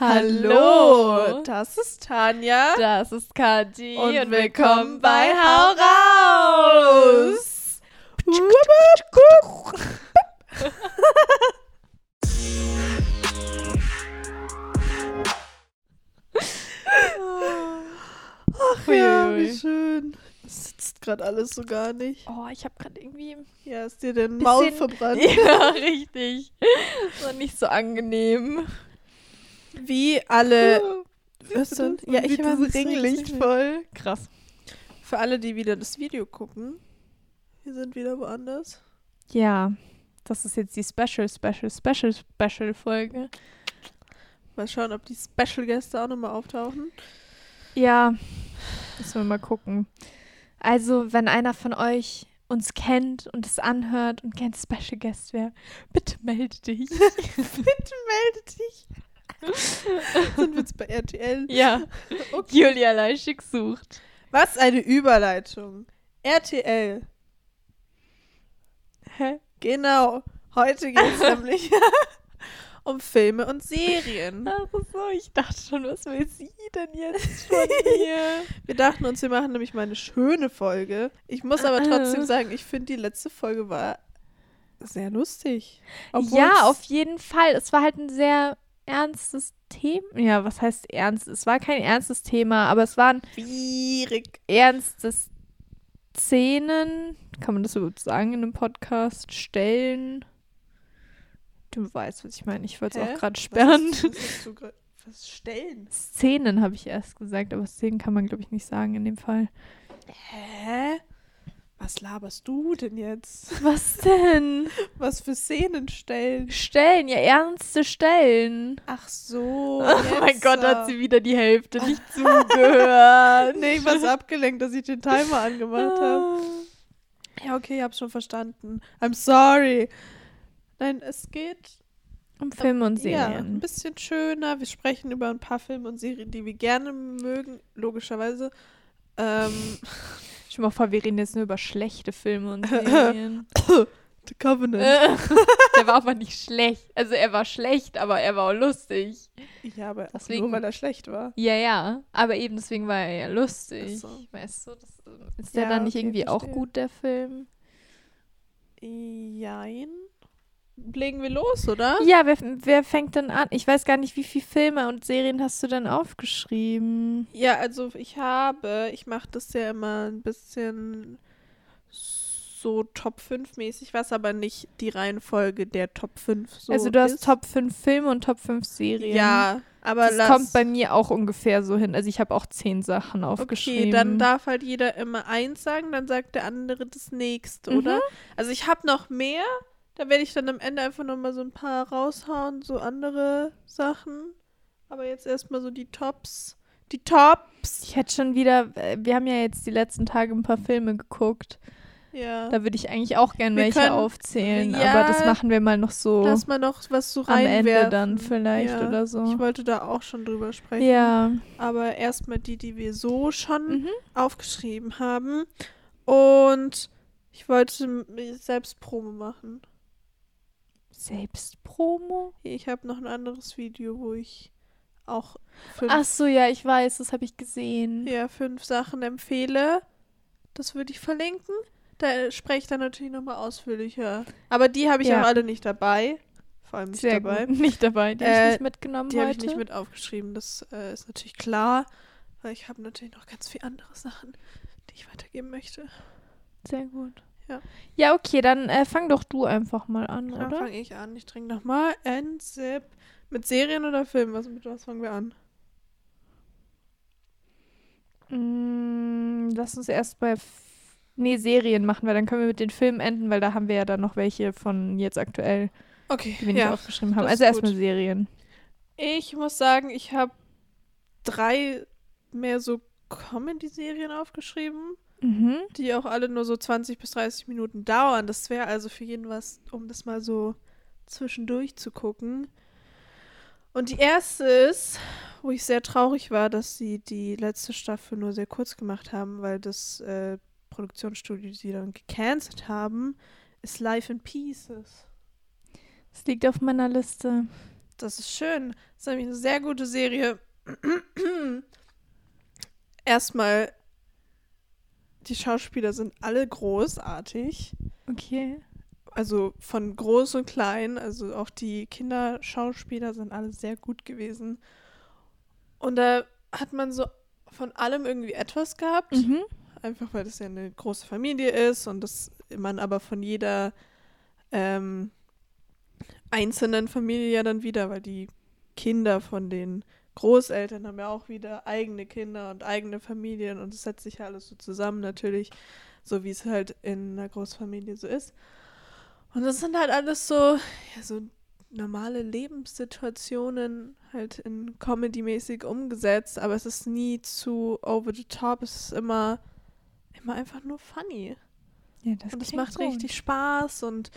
Hallo, das ist Tanja. Das ist Kathi und, und willkommen bei Hau raus. Ach ja, wie schön. Das sitzt gerade alles so gar nicht. Oh, ich habe gerade irgendwie. Ja, ist dir den Maul verbrannt? Ja, richtig. Das war nicht so angenehm. Wie alle. Was denn? Ja, ich war Ringlicht voll. Krass. Für alle, die wieder das Video gucken, wir sind wieder woanders. Ja, das ist jetzt die Special, Special, Special, Special Folge. Mal schauen, ob die Special Gäste auch nochmal auftauchen. Ja, müssen wir mal gucken. Also, wenn einer von euch uns kennt und es anhört und kein Special Guest wäre, bitte melde dich. bitte melde dich. Sind wir jetzt bei RTL? Ja. Okay. Julia Leischig sucht. Was eine Überleitung. RTL. Hä? Genau. Heute geht es nämlich um Filme und Serien. Ach so, ich dachte schon, was will sie denn jetzt von mir? wir dachten uns, wir machen nämlich mal eine schöne Folge. Ich muss aber trotzdem sagen, ich finde, die letzte Folge war sehr lustig. Ja, auf jeden Fall. Es war halt ein sehr ernstes Thema. Ja, was heißt ernst? Es war kein ernstes Thema, aber es waren schwierig ernstes Szenen. Kann man das überhaupt sagen in einem Podcast? Stellen. Du weißt, was ich meine. Ich wollte es auch gerade sperren. Was, was, was stellen? Szenen habe ich erst gesagt, aber Szenen kann man, glaube ich, nicht sagen in dem Fall. Hä? Was laberst du denn jetzt? Was denn? Was für Szenen stellen? Stellen, ja, ernste Stellen. Ach so. Oh mein Gott, hat sie wieder die Hälfte nicht zugehört. nee, ich war so abgelenkt, dass ich den Timer angemacht habe. Ja, okay, ich hab's schon verstanden. I'm sorry. Nein, es geht um Filme und Serien. Ja, ein bisschen schöner. Wir sprechen über ein paar Filme und Serien, die wir gerne mögen, logischerweise. Ähm. Ich mal vor, wir reden jetzt nur über schlechte Filme und Serien. The Covenant. der war aber nicht schlecht. Also er war schlecht, aber er war auch lustig. Ja, aber deswegen, nur weil er schlecht war. Ja, ja. Aber eben deswegen war er ja lustig. So. Weißt du, das, ist der ja, dann nicht okay, irgendwie verstehe. auch gut, der Film? Jein legen wir los, oder? Ja, wer, wer fängt denn an? Ich weiß gar nicht, wie viele Filme und Serien hast du denn aufgeschrieben? Ja, also ich habe, ich mache das ja immer ein bisschen so Top 5 mäßig, was aber nicht die Reihenfolge der Top 5 so Also du hast ist. Top 5 Filme und Top 5 Serien. Ja, aber das kommt bei mir auch ungefähr so hin. Also ich habe auch zehn Sachen aufgeschrieben. Okay, dann darf halt jeder immer eins sagen, dann sagt der andere das nächste, mhm. oder? Also ich habe noch mehr, da werde ich dann am Ende einfach nochmal so ein paar raushauen, so andere Sachen. Aber jetzt erstmal so die Tops. Die Tops! Ich hätte schon wieder, äh, wir haben ja jetzt die letzten Tage ein paar Filme geguckt. Ja. Da würde ich eigentlich auch gerne welche können, aufzählen, ja, aber das machen wir mal noch so. Lass mal noch was so am Ende dann vielleicht ja. oder so. Ich wollte da auch schon drüber sprechen. Ja. Aber erstmal die, die wir so schon mhm. aufgeschrieben haben. Und ich wollte selbst Promo machen. Selbstpromo? Ich habe noch ein anderes Video, wo ich auch fünf, Ach so, ja, ich weiß, das habe ich gesehen. Ja, fünf Sachen empfehle. Das würde ich verlinken. Da spreche ich dann natürlich nochmal ausführlicher. Aber die habe ich ja. auch alle nicht dabei. Vor allem nicht Sehr dabei. Gut. Nicht dabei, die äh, habe ich nicht mitgenommen Die habe ich nicht mit aufgeschrieben. Das äh, ist natürlich klar. Weil ich habe natürlich noch ganz viele andere Sachen, die ich weitergeben möchte. Sehr gut. Ja. Ja, okay, dann äh, fang doch du einfach mal an, dann oder? Dann fange ich an. Ich trinke nochmal ein Sip. Mit Serien oder Filmen? Was, mit was fangen wir an? Mm, lass uns erst bei F nee, Serien machen, weil dann können wir mit den Filmen enden, weil da haben wir ja dann noch welche von jetzt aktuell, okay, die wir nicht ja, aufgeschrieben haben. Also erstmal Serien. Ich muss sagen, ich habe drei mehr so Comedy-Serien aufgeschrieben mhm. die auch alle nur so 20 bis 30 Minuten dauern. Das wäre also für jeden was, um das mal so zwischendurch zu gucken. Und die erste ist, wo ich sehr traurig war, dass sie die letzte Staffel nur sehr kurz gemacht haben, weil das äh, Produktionsstudio sie dann gecancelt haben, ist Life in Pieces. Das liegt auf meiner Liste. Das ist schön. Das ist nämlich eine sehr gute Serie. Erstmal, die Schauspieler sind alle großartig. Okay. Also von groß und klein. Also auch die Kinderschauspieler sind alle sehr gut gewesen. Und da hat man so von allem irgendwie etwas gehabt. Mhm. Einfach weil das ja eine große Familie ist und das man aber von jeder ähm, einzelnen Familie ja dann wieder, weil die Kinder von den Großeltern haben ja auch wieder eigene Kinder und eigene Familien und es setzt sich ja alles so zusammen natürlich, so wie es halt in einer Großfamilie so ist. Und das sind halt alles so, ja, so normale Lebenssituationen halt in Comedy-mäßig umgesetzt, aber es ist nie zu over the top, es ist immer, immer einfach nur funny. Ja, das und es macht gut. richtig Spaß und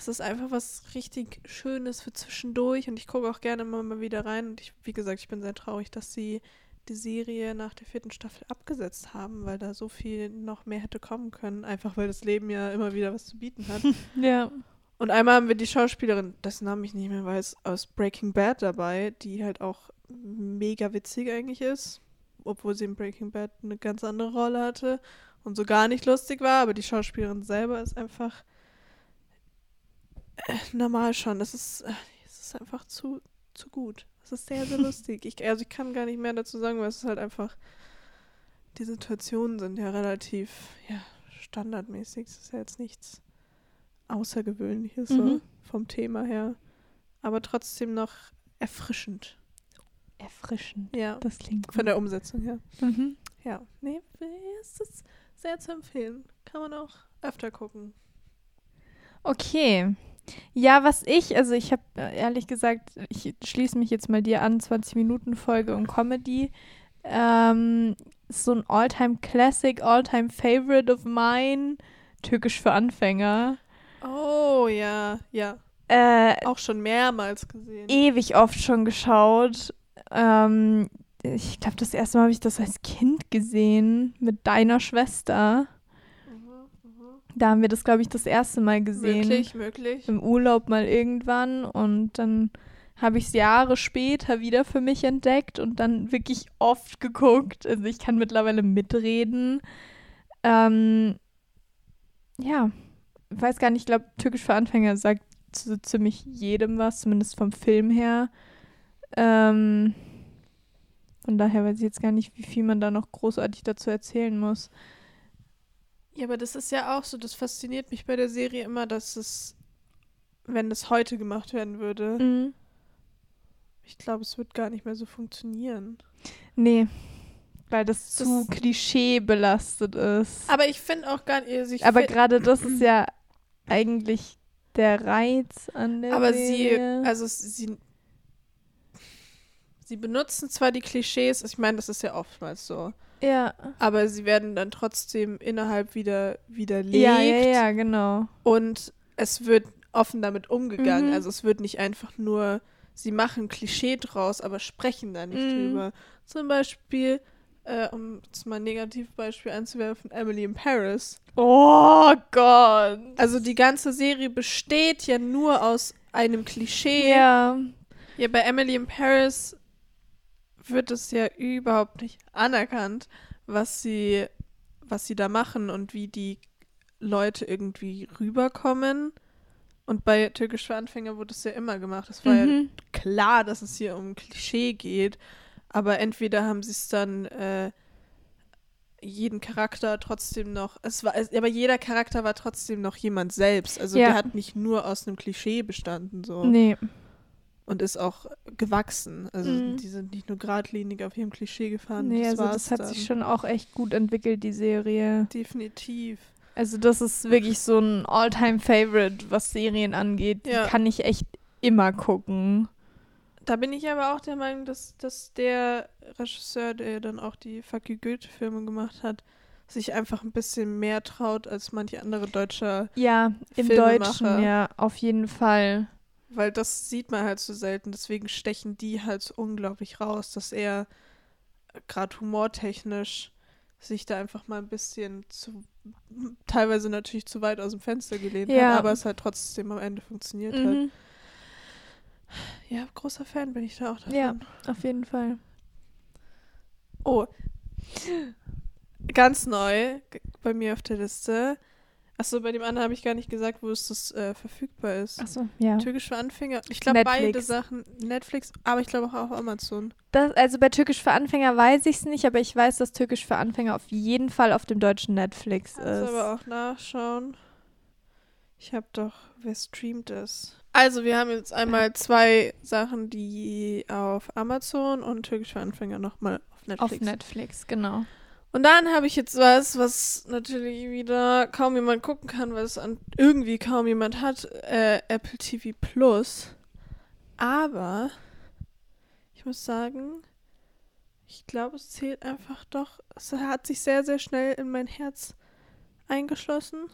es ist einfach was richtig Schönes für zwischendurch und ich gucke auch gerne immer mal wieder rein und ich, wie gesagt, ich bin sehr traurig, dass sie die Serie nach der vierten Staffel abgesetzt haben, weil da so viel noch mehr hätte kommen können, einfach weil das Leben ja immer wieder was zu bieten hat. Ja. Und einmal haben wir die Schauspielerin, dessen Name ich nicht mehr weiß, aus Breaking Bad dabei, die halt auch mega witzig eigentlich ist, obwohl sie in Breaking Bad eine ganz andere Rolle hatte und so gar nicht lustig war, aber die Schauspielerin selber ist einfach normal schon. Das ist, äh, es ist einfach zu, zu gut. Es ist sehr, sehr lustig. Ich, also ich kann gar nicht mehr dazu sagen, weil es ist halt einfach, die Situationen sind ja relativ, ja, standardmäßig. Es ist ja jetzt nichts Außergewöhnliches so Mhm. vom Thema her. Aber trotzdem noch erfrischend. Erfrischend. Ja. Das klingt gut. Von der Umsetzung her. Mhm. Ja. Nee, es ist sehr zu empfehlen. Kann man auch öfter gucken. Okay. Ja, was ich, also ich habe ehrlich gesagt, ich schließe mich jetzt mal dir an, 20 Minuten Folge und Comedy. Ähm, so ein Alltime Classic, Alltime Favorite of mine, Türkisch für Anfänger. Oh, ja. Ja. Äh, Auch schon mehrmals gesehen. ewig oft schon geschaut. Ähm, ich glaube, das erste Mal habe ich das als Kind gesehen mit deiner Schwester. Da haben wir das, glaube ich, das erste Mal gesehen. Möglich, möglich. Im Urlaub mal irgendwann und dann habe ich es Jahre später wieder für mich entdeckt und dann wirklich oft geguckt. Also ich kann mittlerweile mitreden. Ähm, ja, ich weiß gar nicht, ich glaube, Türkisch für Anfänger sagt so ziemlich jedem was, zumindest vom Film her. Ähm, von daher weiß ich jetzt gar nicht, wie viel man da noch großartig dazu erzählen muss. Ja, aber das ist ja auch so, das fasziniert mich bei der Serie immer, dass es, wenn es heute gemacht werden würde, Mhm. ich glaube, es wird gar nicht mehr so funktionieren. Nee, weil das, Das- zu klischeebelastet ist. Aber ich finde auch gar nicht, also Aber gerade das ist ja eigentlich der Reiz an der aber sie, Serie. also es- sie, sie benutzen zwar die Klischees, ich meine, das ist ja oftmals so, ja. aber sie werden dann trotzdem innerhalb wieder widerlegt ja, ja, ja, genau. und es wird offen damit umgegangen. Mhm. Also es wird nicht einfach nur, sie machen Klischee draus, aber sprechen da nicht Mhm. drüber. Zum Beispiel, äh, um jetzt mal ein Negativbeispiel einzuwerfen, Emily in Paris. Oh Gott. Also die ganze Serie besteht ja nur aus einem Klischee. Ja. Ja, bei Emily in Paris wird es ja überhaupt nicht anerkannt, was sie, was sie da machen und wie die Leute irgendwie rüberkommen. Und bei Türkisch für Anfänger wurde es ja immer gemacht. Es war ja Mhm. klar, dass es hier um Klischee geht, aber entweder haben sie es dann äh, jeden Charakter trotzdem noch, es war, aber jeder Charakter war trotzdem noch jemand selbst. Also Ja. der hat nicht nur aus einem Klischee bestanden so Nee. Und ist auch gewachsen. Also Mhm. die sind nicht nur geradlinig auf ihrem Klischee gefahren. Nee, das also das hat dann. sich schon auch echt gut entwickelt, die Serie. definitiv. Also das ist wirklich so ein All-Time-Favorite, was Serien angeht. Ja. Die kann ich echt immer gucken. Da bin ich aber auch der Meinung, dass, dass der Regisseur, der dann auch die Fuck You Goethe-Filme gemacht hat, sich einfach ein bisschen mehr traut als manche andere Deutscher, Ja, im Filmemacher. Deutschen, ja, auf jeden Fall. Weil das sieht man halt so selten. Deswegen stechen die halt so unglaublich raus, dass er gerade humortechnisch sich da einfach mal ein bisschen zu, teilweise natürlich zu weit aus dem Fenster gelehnt Ja. hat, aber es halt trotzdem am Ende funktioniert hat. Mhm. Ja, großer Fan bin ich da auch davon. Ja, auf jeden Fall. Oh. Ganz neu bei mir auf der Liste. Achso, bei dem anderen habe ich gar nicht gesagt, wo es das äh, verfügbar ist. Achso, ja. Türkisch für Anfänger. Ich glaube beide. Sachen. Netflix, aber ich glaube auch auf Amazon. Das, also bei Türkisch für Anfänger weiß ich es nicht, aber ich weiß, dass Türkisch für Anfänger auf jeden Fall auf dem deutschen Netflix Kannst ist. aber auch nachschauen. Ich habe doch, wer streamt es? Also, wir haben jetzt einmal zwei Sachen, die auf Amazon und Türkisch für Anfänger nochmal auf Netflix. auf Netflix, genau. Und dann habe ich jetzt was, was natürlich wieder kaum jemand gucken kann, weil es an irgendwie kaum jemand hat. Äh, Apple TV Plus. Aber ich muss sagen, ich glaube, es zählt einfach doch. Es hat sich sehr, sehr schnell in mein Herz eingeschlossen.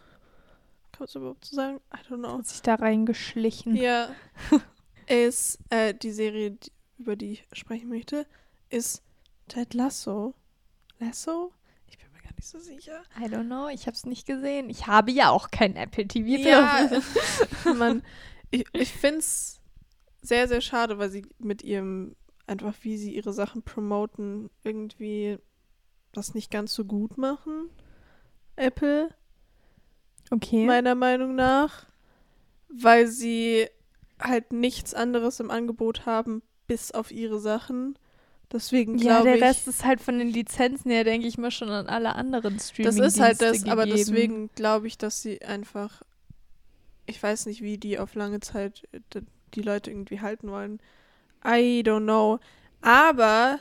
Kann man es überhaupt so sagen? I don't know. Hat sich da reingeschlichen. Ja. ist äh, die Serie, über die ich sprechen möchte, ist Ted Lasso. Lasso? Ich bin mir gar nicht so sicher. I don't know, ich habe es nicht gesehen. Ich habe ja auch kein Apple TV. Ja, man, ich, ich finde es sehr, sehr schade, weil sie mit ihrem, einfach wie sie ihre Sachen promoten, irgendwie das nicht ganz so gut machen. Apple, okay. meiner Meinung nach. Weil sie halt nichts anderes im Angebot haben, bis auf ihre Sachen. Deswegen ja, der ich. Rest ist halt von den Lizenzen her, denke ich mal, schon an alle anderen streaming Das ist halt das, aber gegeben. deswegen glaube ich, dass sie einfach, ich weiß nicht, wie die auf lange Zeit äh, die Leute irgendwie halten wollen. I don't know. Aber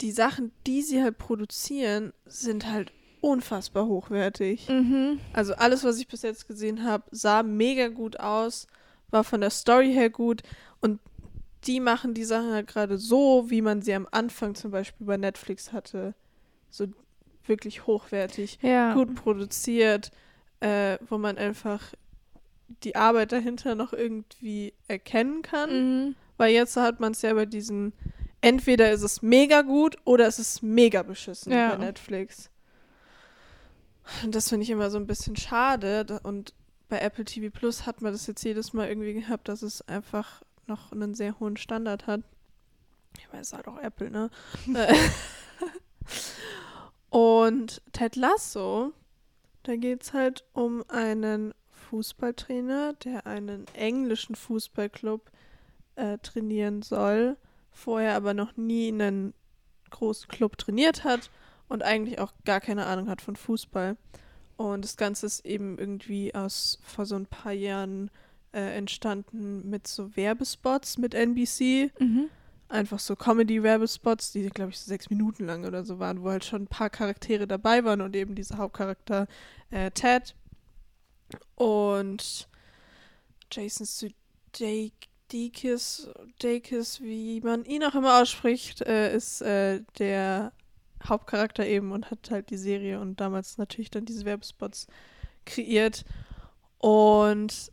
die Sachen, die sie halt produzieren, sind halt unfassbar hochwertig. Mhm. Also alles, was ich bis jetzt gesehen habe, sah mega gut aus, war von der Story her gut und die machen die Sachen halt gerade so, wie man sie am Anfang zum Beispiel bei Netflix hatte. So wirklich hochwertig, Ja. gut produziert, äh, wo man einfach die Arbeit dahinter noch irgendwie erkennen kann. Mhm. Weil jetzt hat man es ja bei diesen, entweder ist es mega gut oder es ist mega beschissen Ja. bei Netflix. Und das finde ich immer so ein bisschen schade. Und bei Apple TV Plus hat man das jetzt jedes Mal irgendwie gehabt, dass es einfach noch einen sehr hohen Standard hat. Ich weiß, es ist halt auch Apple, ne? Und Ted Lasso, da geht es halt um einen Fußballtrainer, der einen englischen Fußballclub äh, trainieren soll, vorher aber noch nie einen großen Club trainiert hat und eigentlich auch gar keine Ahnung hat von Fußball. Und das Ganze ist eben irgendwie aus vor so ein paar Jahren äh, entstanden mit so Werbespots mit NBC Mhm. einfach so Comedy-Werbespots, die, glaube ich, so sechs Minuten lang oder so waren, wo halt schon ein paar Charaktere dabei waren und eben dieser Hauptcharakter äh, Ted. Und Jason Sudeikis, Deikis, wie man ihn auch immer ausspricht, äh, ist äh, der Hauptcharakter eben und hat halt die Serie und damals natürlich dann diese Werbespots kreiert. Und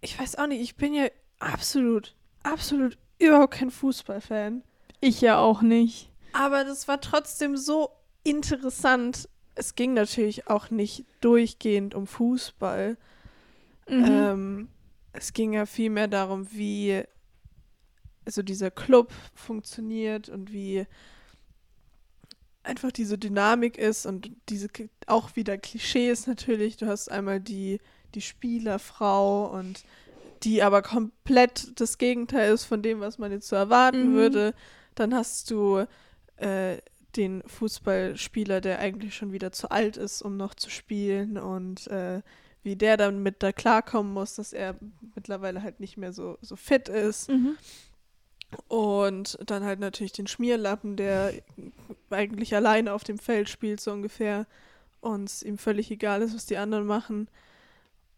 ich weiß auch nicht, ich bin ja absolut, absolut überhaupt kein Fußballfan. Ich ja auch nicht. Aber das war trotzdem so interessant. Es ging natürlich auch nicht durchgehend um Fußball. Mhm. Ähm, es ging ja vielmehr darum, wie so dieser Club funktioniert und wie einfach diese Dynamik ist und diese auch wieder Klischees natürlich. Du hast einmal die, die Spielerfrau und die aber komplett das Gegenteil ist von dem, was man jetzt so erwarten Mhm. würde. Dann hast du äh, den Fußballspieler, der eigentlich schon wieder zu alt ist, um noch zu spielen und äh, wie der dann mit da klarkommen muss, dass er mittlerweile halt nicht mehr so, so fit ist. Mhm. Und dann halt natürlich den Schmierlappen, der eigentlich alleine auf dem Feld spielt, so ungefähr. Und es ihm völlig egal ist, was die anderen machen.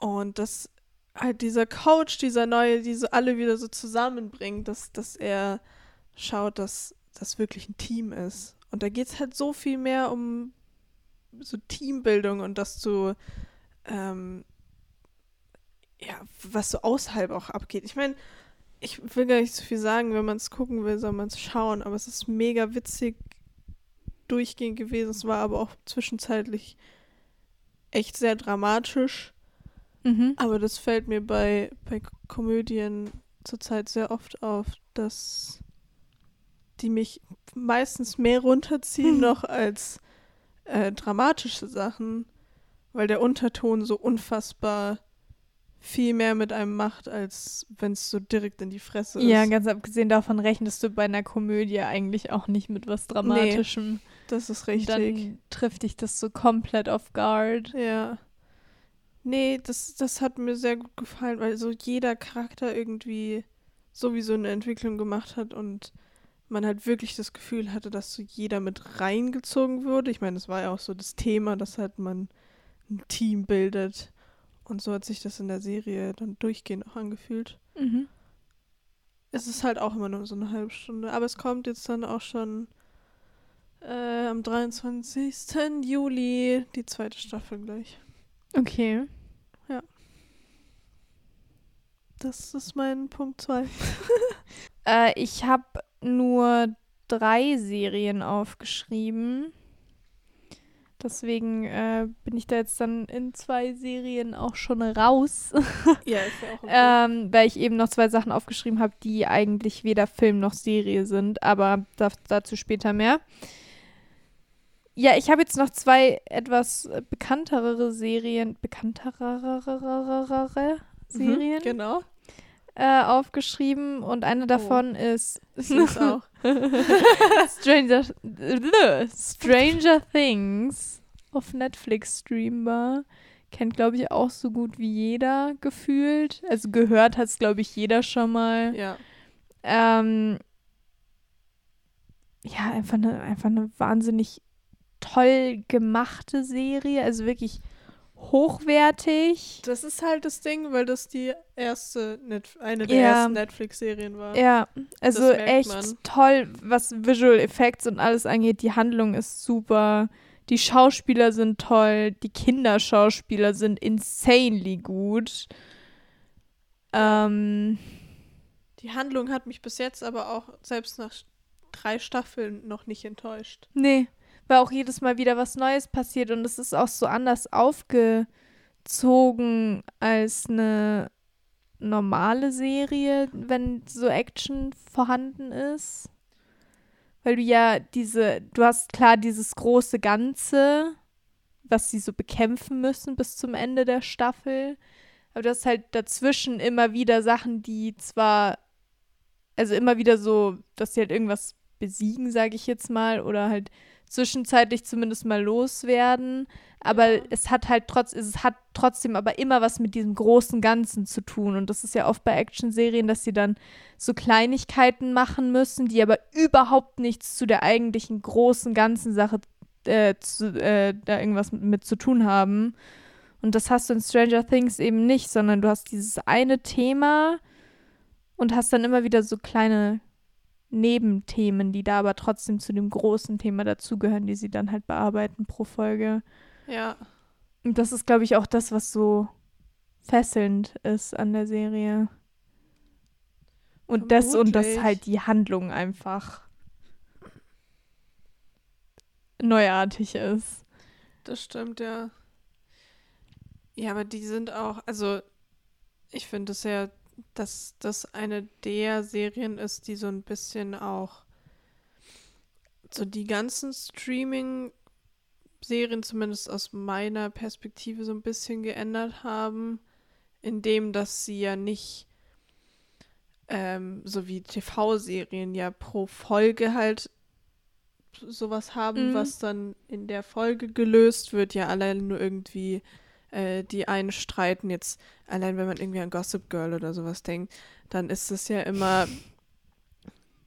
Und dass halt dieser Coach, dieser neue, diese alle wieder so zusammenbringt, dass, dass er schaut, dass das wirklich ein Team ist. Und da geht es halt so viel mehr um so Teambildung und dass du ähm, ja, was so außerhalb auch abgeht. Ich meine, ich will gar nicht so viel sagen, wenn man es gucken will, soll man es schauen, aber es ist mega witzig durchgehend gewesen. Es war aber auch zwischenzeitlich echt sehr dramatisch. Mhm. Aber das fällt mir bei, bei Komödien zurzeit sehr oft auf, dass die mich meistens mehr runterziehen Hm. noch als äh, dramatische Sachen, weil der Unterton so unfassbar viel mehr mit einem macht, als wenn es so direkt in die Fresse Ja, ist. ganz abgesehen davon rechnest du bei einer Komödie eigentlich auch nicht mit was Dramatischem. Das ist Und richtig. Dann trifft dich das so komplett off guard. Ja. Nee, das, das hat mir sehr gut gefallen, weil so jeder Charakter irgendwie sowieso eine Entwicklung gemacht hat und man halt wirklich das Gefühl hatte, dass so jeder mit reingezogen wurde. Ich meine, das war ja auch so das Thema, dass halt man ein Team bildet. Und so hat sich das in der Serie dann durchgehend auch angefühlt. Mhm. Es ist halt auch immer nur so eine halbe Stunde. Aber es kommt jetzt dann auch schon äh, am 23. Juli die zweite Staffel gleich. Okay. Das ist mein Punkt 2. Äh, ich habe nur drei Serien aufgeschrieben. Deswegen äh, bin ich da jetzt dann in zwei Serien auch schon raus, Ja, ist ja auch ähm, weil ich eben noch zwei Sachen aufgeschrieben habe, die eigentlich weder Film noch Serie sind, aber da, dazu später mehr. Ja, ich habe jetzt noch zwei etwas äh, bekanntere Serien, bekanntere Serien Genau. äh, aufgeschrieben und eine davon ist Ich seh's auch. Stranger, Stranger Things auf Netflix streambar. Kennt, glaube ich, auch so gut wie jeder gefühlt. Also gehört hat es, glaube ich, jeder schon mal. Ja. Ähm, ja, einfach eine, einfach eine wahnsinnig toll gemachte Serie. Also wirklich hochwertig. Das ist halt das Ding, weil das die erste, Net eine der Ja. ersten Netflix-Serien war. Ja, also echt man. toll, was Visual Effects und alles angeht. Die Handlung ist super. Die Schauspieler sind toll. Die Kinderschauspieler sind insanely gut. Ähm, Die Handlung hat mich bis jetzt aber auch selbst nach drei Staffeln noch nicht enttäuscht. nee, weil auch jedes Mal wieder was Neues passiert und es ist auch so anders aufgezogen als eine normale Serie, wenn so Action vorhanden ist. Weil du ja diese, du hast klar dieses große Ganze, was sie so bekämpfen müssen bis zum Ende der Staffel. Aber du hast halt dazwischen immer wieder Sachen, die zwar, also immer wieder so, dass sie halt irgendwas besiegen, sage ich jetzt mal, oder halt zwischenzeitlich zumindest mal loswerden. Aber Ja. es hat halt trotz, es hat trotzdem aber immer was mit diesem großen Ganzen zu tun. Und das ist ja oft bei Actionserien, dass sie dann so Kleinigkeiten machen müssen, die aber überhaupt nichts zu der eigentlichen großen ganzen Sache äh, zu, äh, da irgendwas mit, mit zu tun haben. Und das hast du in Stranger Things eben nicht, sondern du hast dieses eine Thema und hast dann immer wieder so kleine Nebenthemen, die da aber trotzdem zu dem großen Thema dazugehören, die sie dann halt bearbeiten pro Folge. Ja. Und das ist, glaube ich, auch das, was so fesselnd ist an der Serie. Und das und dass Vermutlich. halt die Handlung einfach neuartig ist. Das stimmt, ja. Ja, aber die sind auch, also ich finde es ja, dass das eine der Serien ist, die so ein bisschen auch so die ganzen Streaming-Serien, zumindest aus meiner Perspektive, so ein bisschen geändert haben, indem dass sie ja nicht ähm, so wie TV-Serien ja pro Folge halt sowas haben, Mhm. was dann in der Folge gelöst wird, ja allein nur irgendwie äh, die einen streiten jetzt, allein wenn man irgendwie an Gossip Girl oder sowas denkt, dann ist es ja immer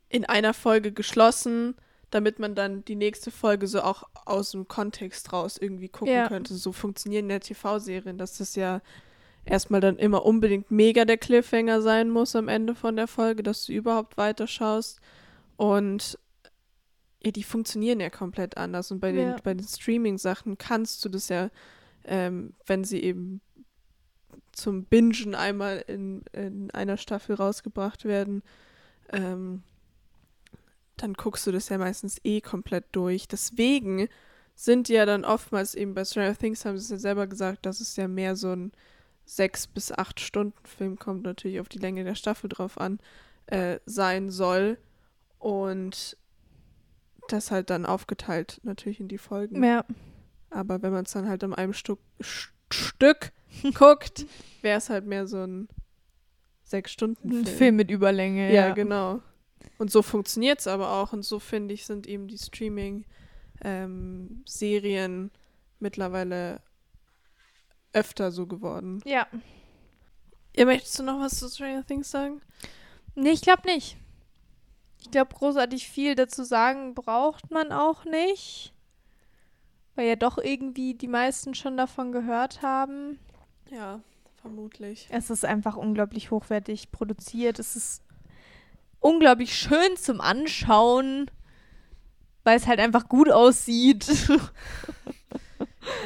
in einer Folge geschlossen, damit man dann die nächste Folge so auch aus dem Kontext raus irgendwie gucken Ja. könnte. So funktionieren ja TV-Serien, dass das ja erstmal dann immer unbedingt mega der Cliffhanger sein muss am Ende von der Folge, dass du überhaupt weiterschaust. Und ja, die funktionieren ja komplett anders. Und bei den, Ja. bei den Streaming-Sachen kannst du das ja, ähm, wenn sie eben zum Bingen einmal in, in einer Staffel rausgebracht werden, ähm, dann guckst du das ja meistens eh komplett durch. Deswegen sind ja dann oftmals eben bei Stranger Things, haben sie es ja selber gesagt, dass es ja mehr so ein, sechs bis acht Stunden Film, kommt natürlich auf die Länge der Staffel drauf an, äh, sein soll. Und das halt dann aufgeteilt natürlich in die Folgen. Ja. Aber wenn man es dann halt an einem Stück, Stück guckt, wäre es halt mehr so ein sechs Stunden Ein Film. Film mit Überlänge. Ja, Ja, genau. Und so funktioniert es aber auch. Und so finde ich, sind eben die Streaming-Serien mittlerweile öfter so geworden. Ja. Ja, möchtest du noch was zu Stranger Things sagen? Nee, ich glaube nicht. Ich glaube, großartig viel dazu sagen braucht man auch nicht. Weil ja doch irgendwie die meisten schon davon gehört haben. Ja, vermutlich. Es ist einfach unglaublich hochwertig produziert. Es ist unglaublich schön zum Anschauen, weil es halt einfach gut aussieht.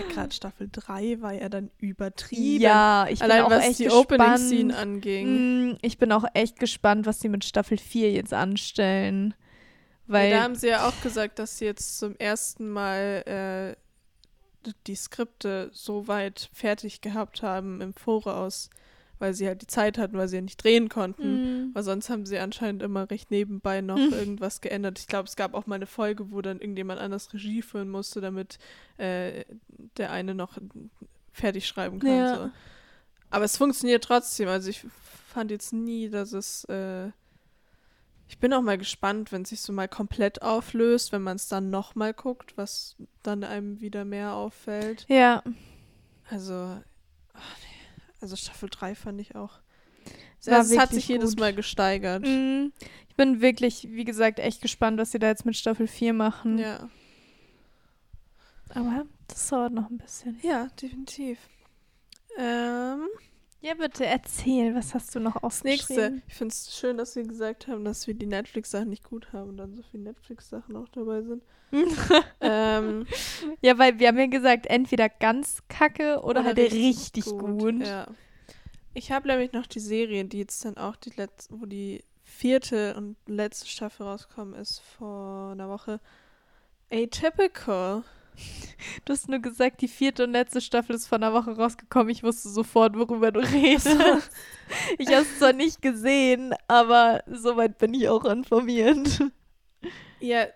Gerade Staffel 3 war ja dann übertrieben. ja, ich bin Allein auch was echt die gespannt. Opening Scene anging. Mm, Ich bin auch echt gespannt, was sie mit Staffel 4 jetzt anstellen. Weil ja, da haben sie ja auch gesagt, dass sie jetzt zum ersten Mal äh, die Skripte so weit fertig gehabt haben im Voraus, weil sie halt die Zeit hatten, weil sie ja nicht drehen konnten. Mm, Weil sonst haben sie anscheinend immer recht nebenbei noch Hm. irgendwas geändert. Ich glaube, es gab auch mal eine Folge, wo dann irgendjemand anders Regie führen musste, damit äh, der eine noch fertig schreiben kann. Ja. So. Aber es funktioniert trotzdem. Also ich fand jetzt nie, dass es. Äh, ich bin auch mal gespannt, wenn es sich so mal komplett auflöst, wenn man es dann nochmal guckt, was dann einem wieder mehr auffällt. ja, Also, nee. also Staffel 3 fand ich auch. Also es hat sich jedes gut. Mal gesteigert. Mm, Ich bin wirklich, wie gesagt, echt gespannt, was sie da jetzt mit Staffel 4 machen. Ja. Aber das dauert noch ein bisschen. Ja, definitiv. Ähm, Ja, bitte erzähl, was hast du noch das nächste. aufgeschrieben? Ich finde es schön, dass wir gesagt haben, dass wir die Netflix-Sachen nicht gut haben und dann so viele Netflix-Sachen auch dabei sind. ähm, ja, weil wir haben ja gesagt, entweder ganz kacke oder, Oder halt richtig richtig, gut. Ja. Ich habe nämlich noch die Serie, die jetzt dann auch die letzte, wo die vierte und letzte Staffel rausgekommen ist vor einer Woche. Atypical. Du hast nur gesagt, die vierte und letzte Staffel ist vor einer Woche rausgekommen. Ich wusste sofort, worüber du redest. ich habe es zwar nicht gesehen, aber soweit bin ich auch informiert. Ja,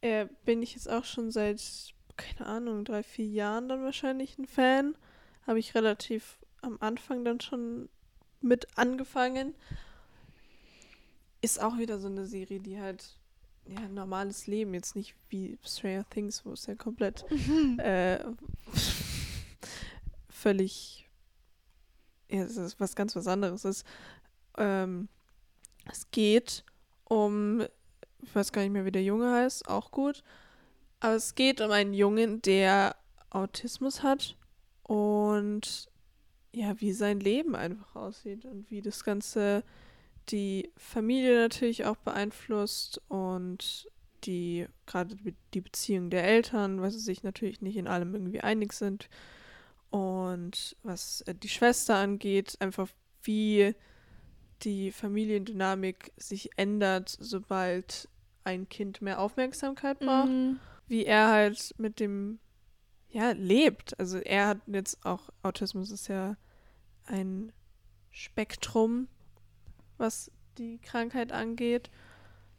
äh, bin ich jetzt auch schon seit, keine Ahnung, drei, vier Jahren dann wahrscheinlich ein Fan. Habe ich relativ am Anfang dann schon mit angefangen. Ist auch wieder so eine Serie, die halt ja, ein normales Leben, jetzt nicht wie Stranger Things, wo es ja komplett äh, völlig ja, es ist was ganz was anderes ist. Ähm, es geht um, ich weiß gar nicht mehr, wie der Junge heißt, auch gut. Aber es geht um einen Jungen, der Autismus hat und ja, wie sein Leben einfach aussieht und wie das Ganze die Familie natürlich auch beeinflusst und die gerade die- Beziehung der Eltern, weil sie sich natürlich nicht in allem irgendwie einig sind. Und was äh, die Schwester angeht, einfach wie die Familiendynamik sich ändert, sobald ein Kind mehr Aufmerksamkeit braucht Mhm. wie er halt mit dem, ja, lebt. Also er hat jetzt auch, Autismus ist ja ein Spektrum, was die Krankheit angeht.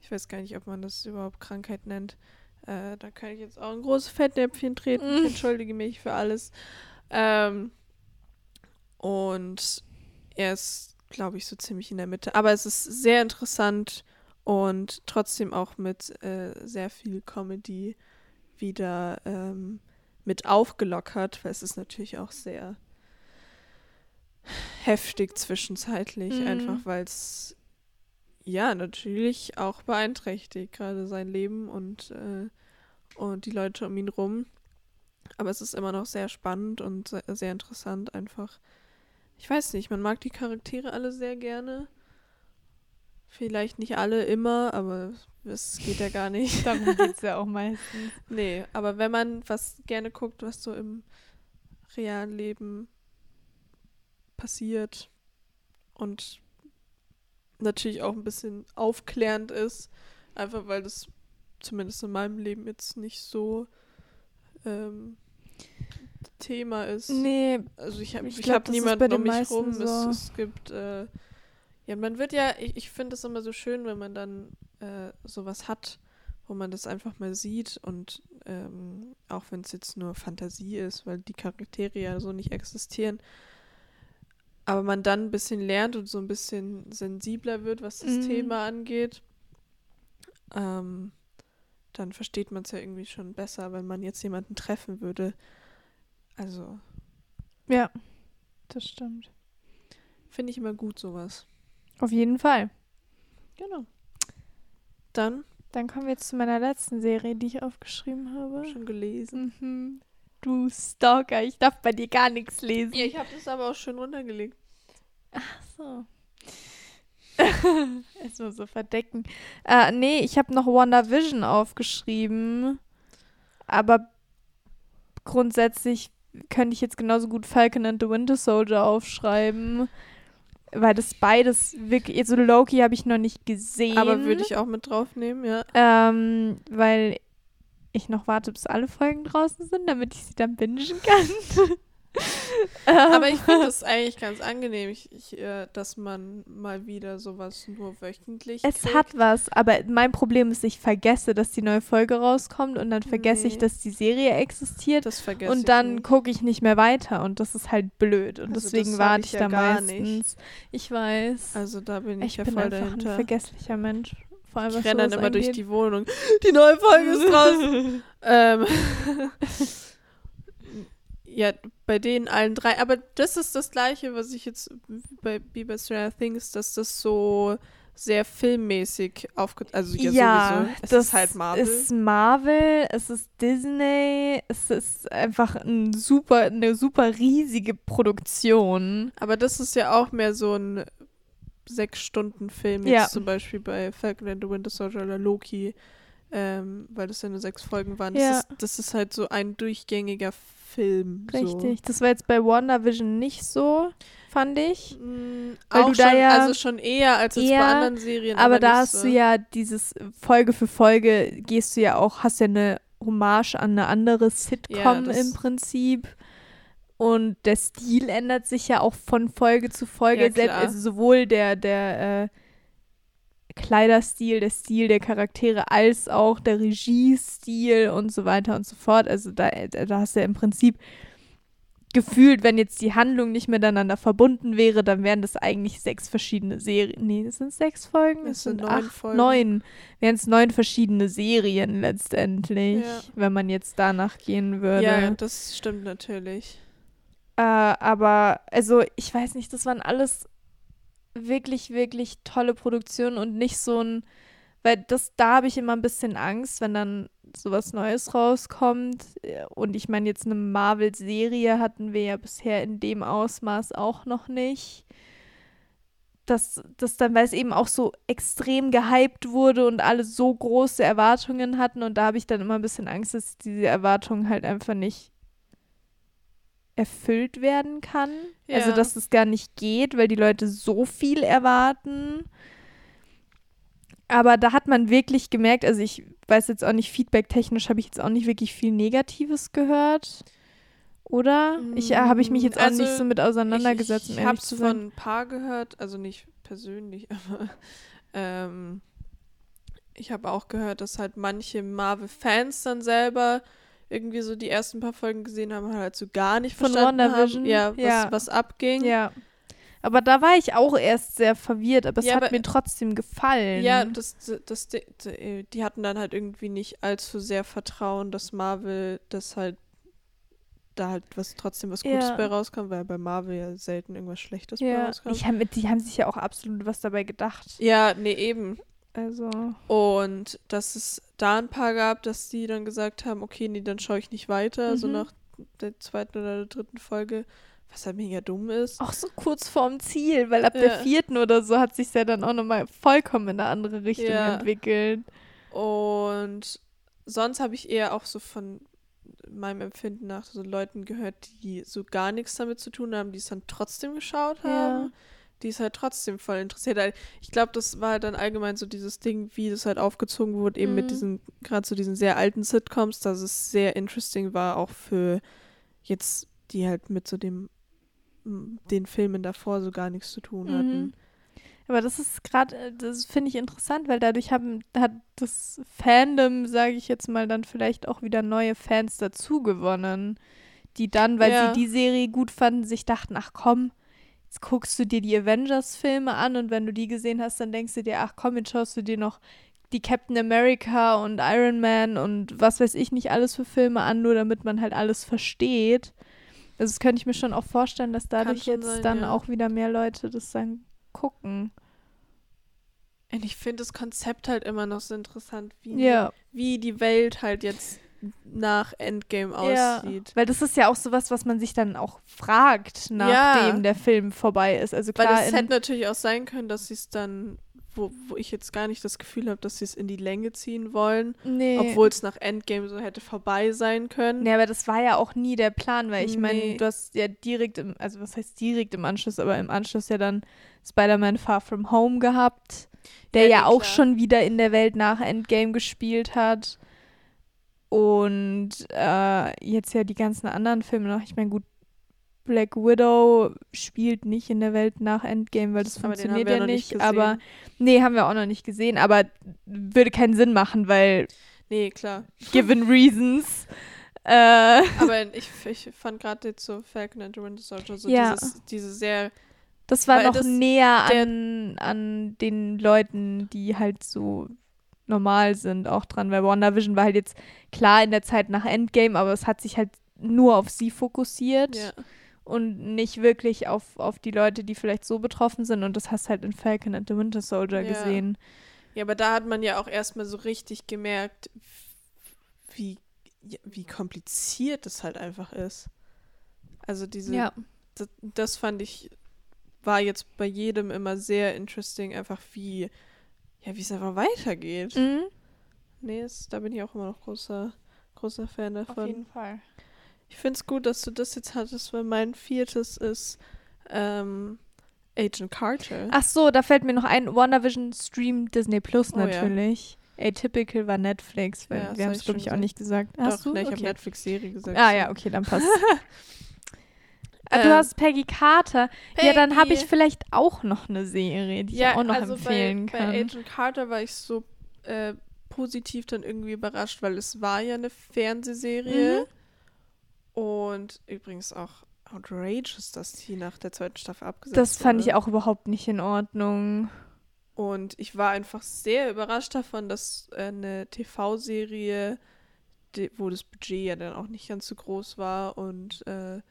Ich weiß gar nicht, ob man das überhaupt Krankheit nennt. Äh, da kann ich jetzt auch ein großes Fettnäpfchen treten. Ich Mm. entschuldige mich für alles. Ähm, und er ist, glaube ich, so ziemlich in der Mitte. Aber es ist sehr interessant und trotzdem auch mit äh, sehr viel Comedy wieder ähm, mit aufgelockert, weil es ist natürlich auch sehr heftig zwischenzeitlich, Mhm. einfach weil es ja natürlich auch beeinträchtigt, gerade sein Leben und, äh, und die Leute um ihn rum. Aber es ist immer noch sehr spannend und sehr, sehr interessant einfach. Ich weiß nicht, man mag die Charaktere alle sehr gerne. Vielleicht nicht alle immer, aber es geht ja gar nicht. Darum geht es ja auch meistens. Nee, aber wenn man was gerne guckt, was so im realen Leben passiert und natürlich auch ein bisschen aufklärend ist, einfach weil das zumindest in meinem Leben jetzt nicht so ähm, Thema ist. Nee, Also ich habe Ich ich glaub, hab niemanden um mich rum. so. Es, es gibt, äh, ja, man wird ja, ich, ich finde es immer so schön, wenn man dann äh, sowas hat, wo man das einfach mal sieht und ähm, auch wenn es jetzt nur Fantasie ist, weil die Charaktere ja so nicht existieren, aber man dann ein bisschen lernt und so ein bisschen sensibler wird, was das Mhm. Thema angeht, ähm, dann versteht man es ja irgendwie schon besser, wenn man jetzt jemanden treffen würde. Also ja, das stimmt. Finde ich immer gut, sowas. Auf jeden Fall. Genau. Dann Dann kommen wir jetzt zu meiner letzten Serie, die ich aufgeschrieben habe. schon gelesen. Mhm. Du Stalker, ich darf bei dir gar nichts lesen. Ja, ich habe das aber auch schön runtergelegt. So. Erstmal so verdecken. Äh, nee, ich habe noch WandaVision aufgeschrieben. Aber grundsätzlich könnte ich jetzt genauso gut Falcon and the Winter Soldier aufschreiben. Weil das beides wirklich. Also Loki habe ich noch nicht gesehen. Aber würde ich auch mit draufnehmen, ja. Ähm, weil ich noch warte, bis alle Folgen draußen sind, damit ich sie dann bingen kann. Aber ich finde es eigentlich ganz angenehm, ich, ich, äh, dass man mal wieder sowas nur wöchentlich Es kriegt. hat was, aber mein Problem ist, ich vergesse, dass die neue Folge rauskommt und dann vergesse ich, Nee. dass die Serie existiert das vergesse und dann gucke ich nicht mehr weiter und das ist halt blöd und Also deswegen das warte ich ich, ja da gar meistens. nicht. Ich weiß. Also da bin ich, ich ja bin voll einfach dahinter. ein vergesslicher Mensch. Vor allem, Ich renne dann immer durch die Wohnung. Die neue Folge ist draußen. ähm, ja, bei denen allen drei. Aber das ist das Gleiche, was ich jetzt bei wie bei Stranger Things, dass das so sehr filmmäßig aufge... Also ja, Ja, sowieso. Es das ist halt Marvel. ist Marvel, es ist Disney, es ist einfach ein super, eine super riesige Produktion. Aber das ist ja auch mehr so ein Sechs-Stunden-Film, jetzt Ja. zum Beispiel bei Falcon and the Winter Soldier oder Loki, ähm, weil das ja nur sechs Folgen waren. Das, Ja. ist, das ist halt so ein durchgängiger Film. Richtig. Das war jetzt bei WandaVision nicht so, fand ich. So. Mm, Weil auch du da schon, ja also schon eher als jetzt eher, bei anderen Serien. Aber da nicht hast so. du ja dieses Folge für Folge gehst du ja auch, hast ja eine Hommage an eine andere Sitcom Ja, im Prinzip. Und der Stil ändert sich ja auch von Folge zu Folge. Ja, Selbst, also sowohl der, der äh, Kleiderstil, der Stil der Charaktere, als auch der Regiestil und so weiter und so fort. Also da, da hast du ja im Prinzip gefühlt, wenn jetzt die Handlung nicht miteinander verbunden wäre, dann wären das eigentlich sechs verschiedene Serien. Nee, das sind sechs Folgen. Das Das sind sind neun acht, Folgen. neun. Wären es neun verschiedene Serien letztendlich, Ja. wenn man jetzt danach gehen würde. Ja, das stimmt natürlich. Äh, aber, also, ich weiß nicht, das waren alles wirklich, wirklich tolle Produktionen und nicht so ein, weil das, da habe ich immer ein bisschen Angst, wenn dann sowas Neues rauskommt. Äh, Und ich meine, jetzt eine Marvel-Serie hatten wir ja bisher in dem Ausmaß auch noch nicht. Dass das dann, weil es eben auch so extrem gehypt wurde und alle so große Erwartungen hatten und da habe ich dann immer ein bisschen Angst, dass diese Erwartungen halt einfach nicht erfüllt werden kann. Also, Ja. dass es gar nicht geht, weil die Leute so viel erwarten. Aber da hat man wirklich gemerkt, also ich weiß jetzt auch nicht, feedbacktechnisch habe ich jetzt auch nicht wirklich viel Negatives gehört. Oder? Ich äh, habe ich mich jetzt auch Also, nicht so mit auseinandergesetzt, ich, ich habe es von ein paar gehört, also nicht persönlich, aber ähm, ich habe auch gehört, dass halt manche Marvel-Fans dann selber irgendwie so die ersten paar Folgen gesehen haben, halt so gar nicht Von verstanden haben, ja, was, Ja. was abging. Ja. Aber da war ich auch erst sehr verwirrt, aber es Ja, hat aber- mir trotzdem gefallen. Ja, das, das, die, die hatten dann halt irgendwie nicht allzu sehr Vertrauen, dass Marvel das halt da halt was trotzdem was Gutes Ja. bei rauskam, weil bei Marvel ja selten irgendwas Schlechtes bei ja. rauskam. Ich hab, die haben sich ja auch absolut was dabei gedacht. ja, nee, eben. Also. Und dass es da ein paar gab, dass die dann gesagt haben, okay, nee, dann schaue ich nicht weiter, so Mhm. nach der zweiten oder der dritten Folge, was halt mega dumm ist. Auch so kurz vorm Ziel, weil ab Ja. der vierten oder so hat sich ja dann auch nochmal vollkommen in eine andere Richtung Ja. entwickelt. Und sonst habe ich eher auch so von meinem Empfinden nach so Leuten gehört, die so gar nichts damit zu tun haben, die es dann trotzdem geschaut Ja. Die es halt trotzdem voll interessiert. Ich glaube, das war halt dann allgemein so dieses Ding, wie das halt aufgezogen wurde, eben mit Mhm. diesen, gerade so diesen sehr alten Sitcoms, dass es sehr interesting war, auch für jetzt die halt mit so dem den Filmen davor so gar nichts zu tun hatten. Mhm. Aber das ist gerade, das finde ich interessant, weil dadurch haben, hat das Fandom, sage ich jetzt mal, dann vielleicht auch wieder neue Fans dazu gewonnen, die dann, weil Ja. sie die Serie gut fanden, sich dachten, ach komm, jetzt guckst du dir die Avengers-Filme an und wenn du die gesehen hast, dann denkst du dir, ach komm, jetzt schaust du dir noch die Captain America und Iron Man und was weiß ich nicht alles für Filme an, nur damit man halt alles versteht. Also das könnte ich mir schon auch vorstellen, dass dadurch jetzt sein, dann ja. auch wieder mehr Leute das dann gucken. Und ich finde das Konzept halt immer noch so interessant, wie, Ja. wie die Welt halt jetzt nach Endgame Ja, aussieht. weil das ist ja auch sowas, was man sich dann auch fragt, nachdem Ja. der Film vorbei ist. Also Weil klar, es in, hätte natürlich auch sein können, dass sie es dann, wo, wo ich jetzt gar nicht das Gefühl habe, dass sie es in die Länge ziehen wollen, nee. obwohl es nach Endgame so hätte vorbei sein können. Nee, aber das war ja auch nie der Plan, weil ich meine, Nee. du hast ja direkt im, also was heißt direkt im Anschluss, aber im Anschluss ja dann Spider-Man Far From Home gehabt, der Ja, ja, auch klar. schon wieder in der Welt nach Endgame gespielt hat. Und äh, jetzt ja die ganzen anderen Filme noch. Ich meine, gut, Black Widow spielt nicht in der Welt nach Endgame, weil das Aber den funktioniert ja nicht nicht. aber nee, haben wir auch noch nicht gesehen. Aber würde keinen Sinn machen, weil Nee, klar. given reasons. Äh, Aber ich, ich fand gerade jetzt so Falcon and the Winter Soldier so Ja. dieses, diese sehr Das war noch das- näher an, an den Leuten, die halt so normal sind, auch dran, weil WandaVision war halt jetzt klar in der Zeit nach Endgame, aber es hat sich halt nur auf sie fokussiert ja. und nicht wirklich auf, auf die Leute, die vielleicht so betroffen sind und das hast halt in Falcon and the Winter Soldier Ja. gesehen. Ja, aber da hat man ja auch erstmal so richtig gemerkt, wie, ja, wie kompliziert es halt einfach ist. Also diese, das, das fand ich, war jetzt bei jedem immer sehr interesting, einfach wie, ja, wie es einfach weitergeht. Mhm. Nee, es, da bin ich auch immer noch großer, großer Fan Auf davon. jeden Fall. Ich finde es gut, dass du das jetzt hattest, weil mein viertes ist ähm, Agent Carter. Ach so, da fällt mir noch ein, WandaVision Stream Disney Plus Oh ja. natürlich. Atypical war Netflix, weil Ja, wir hab haben es, glaube ich, auch nicht gesagt. Hast Doch, du? ne, ich habe Okay. Netflix-Serie gesagt. Ah so. ja, okay, dann passt. Ah, Ähm, du hast Peggy Carter. Ja, dann habe ich Peggy. vielleicht auch noch eine Serie, die ich auch noch also empfehlen bei, kann. Bei Agent Carter war ich so äh, positiv dann irgendwie überrascht, weil es war ja eine Fernsehserie. Und übrigens auch outrageous, dass die nach der zweiten Staffel abgesetzt das fand wurde. ich auch überhaupt nicht in Ordnung. Und ich war einfach sehr überrascht davon, dass äh, eine TV-Serie, wo das Budget ja dann auch nicht ganz so groß war und äh,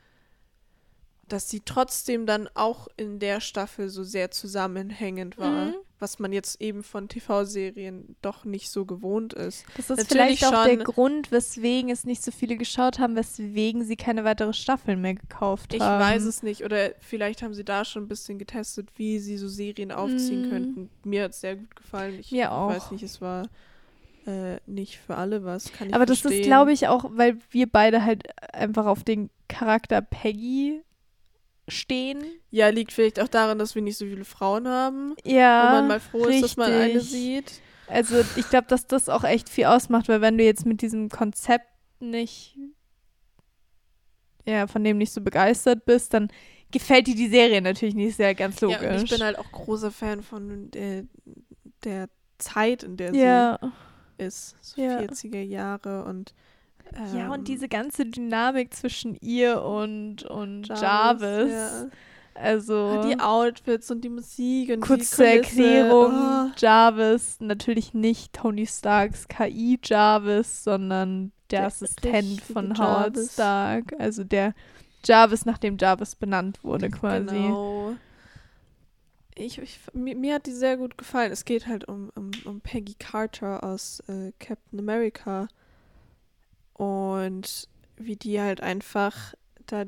dass sie trotzdem dann auch in der Staffel so sehr zusammenhängend war, Mhm. was man jetzt eben von TV-Serien doch nicht so gewohnt ist. Das ist Natürlich vielleicht auch der Grund, weswegen es nicht so viele geschaut haben, weswegen sie keine weitere Staffeln mehr gekauft Ich haben. weiß es nicht. Oder vielleicht haben sie da schon ein bisschen getestet, wie sie so Serien aufziehen Mhm. könnten. Mir hat es sehr gut gefallen. Ich Mir auch. weiß nicht, es war äh, nicht für alle was. Kann ich Aber das verstehen. ist, glaube ich, auch, weil wir beide halt einfach auf den Charakter Peggy stehen. Ja, liegt vielleicht auch daran, dass wir nicht so viele Frauen haben. Ja. wo man mal froh ist, dass man eine richtig. sieht. Also ich glaube, dass das auch echt viel ausmacht, weil wenn du jetzt mit diesem Konzept nicht, ja, von dem nicht so begeistert bist, dann gefällt dir die Serie natürlich nicht, ja ganz logisch. Ja, ich bin halt auch großer Fan von der, der Zeit, in der ja. sie ist. So Ja. 40er Jahre und ähm, ja, und diese ganze Dynamik zwischen ihr und, und Jarvis. ja. Also Ah, Die Outfits und die Musik und kurz die zur. Erklärung, Oh. Jarvis, natürlich nicht Tony Starks KI Jarvis, sondern der, Der Assistent von Howard Jarvis. Stark. Also der Jarvis, nachdem Jarvis benannt wurde quasi. Genau. Ich, ich, mir, mir hat die sehr gut gefallen. Es geht halt um, um, um Peggy Carter aus äh, Captain America. Und wie die halt einfach da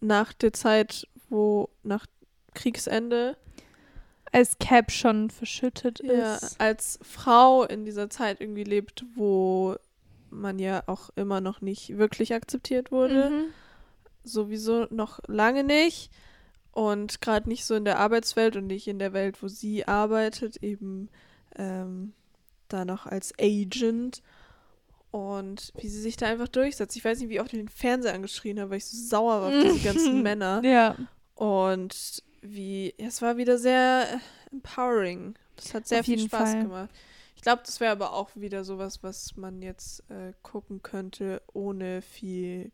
nach der Zeit, wo nach Kriegsende, Als Cap schon verschüttet ja, ist. als Frau in dieser Zeit irgendwie lebt, wo man ja auch immer noch nicht wirklich akzeptiert wurde. Mhm. sowieso noch lange nicht und gerade nicht so in der Arbeitswelt und nicht in der Welt, wo sie arbeitet, eben ähm, da noch als Agent. Und wie sie sich da einfach durchsetzt. Ich weiß nicht, wie oft ich den Fernseher angeschrien habe, weil ich so sauer war auf diese ganzen Männer. Ja. Und wie, es war wieder sehr empowering. Das hat sehr Auf viel Spaß Fall. gemacht. Ich glaube, das wäre aber auch wieder sowas, was man jetzt äh, gucken könnte, ohne viel,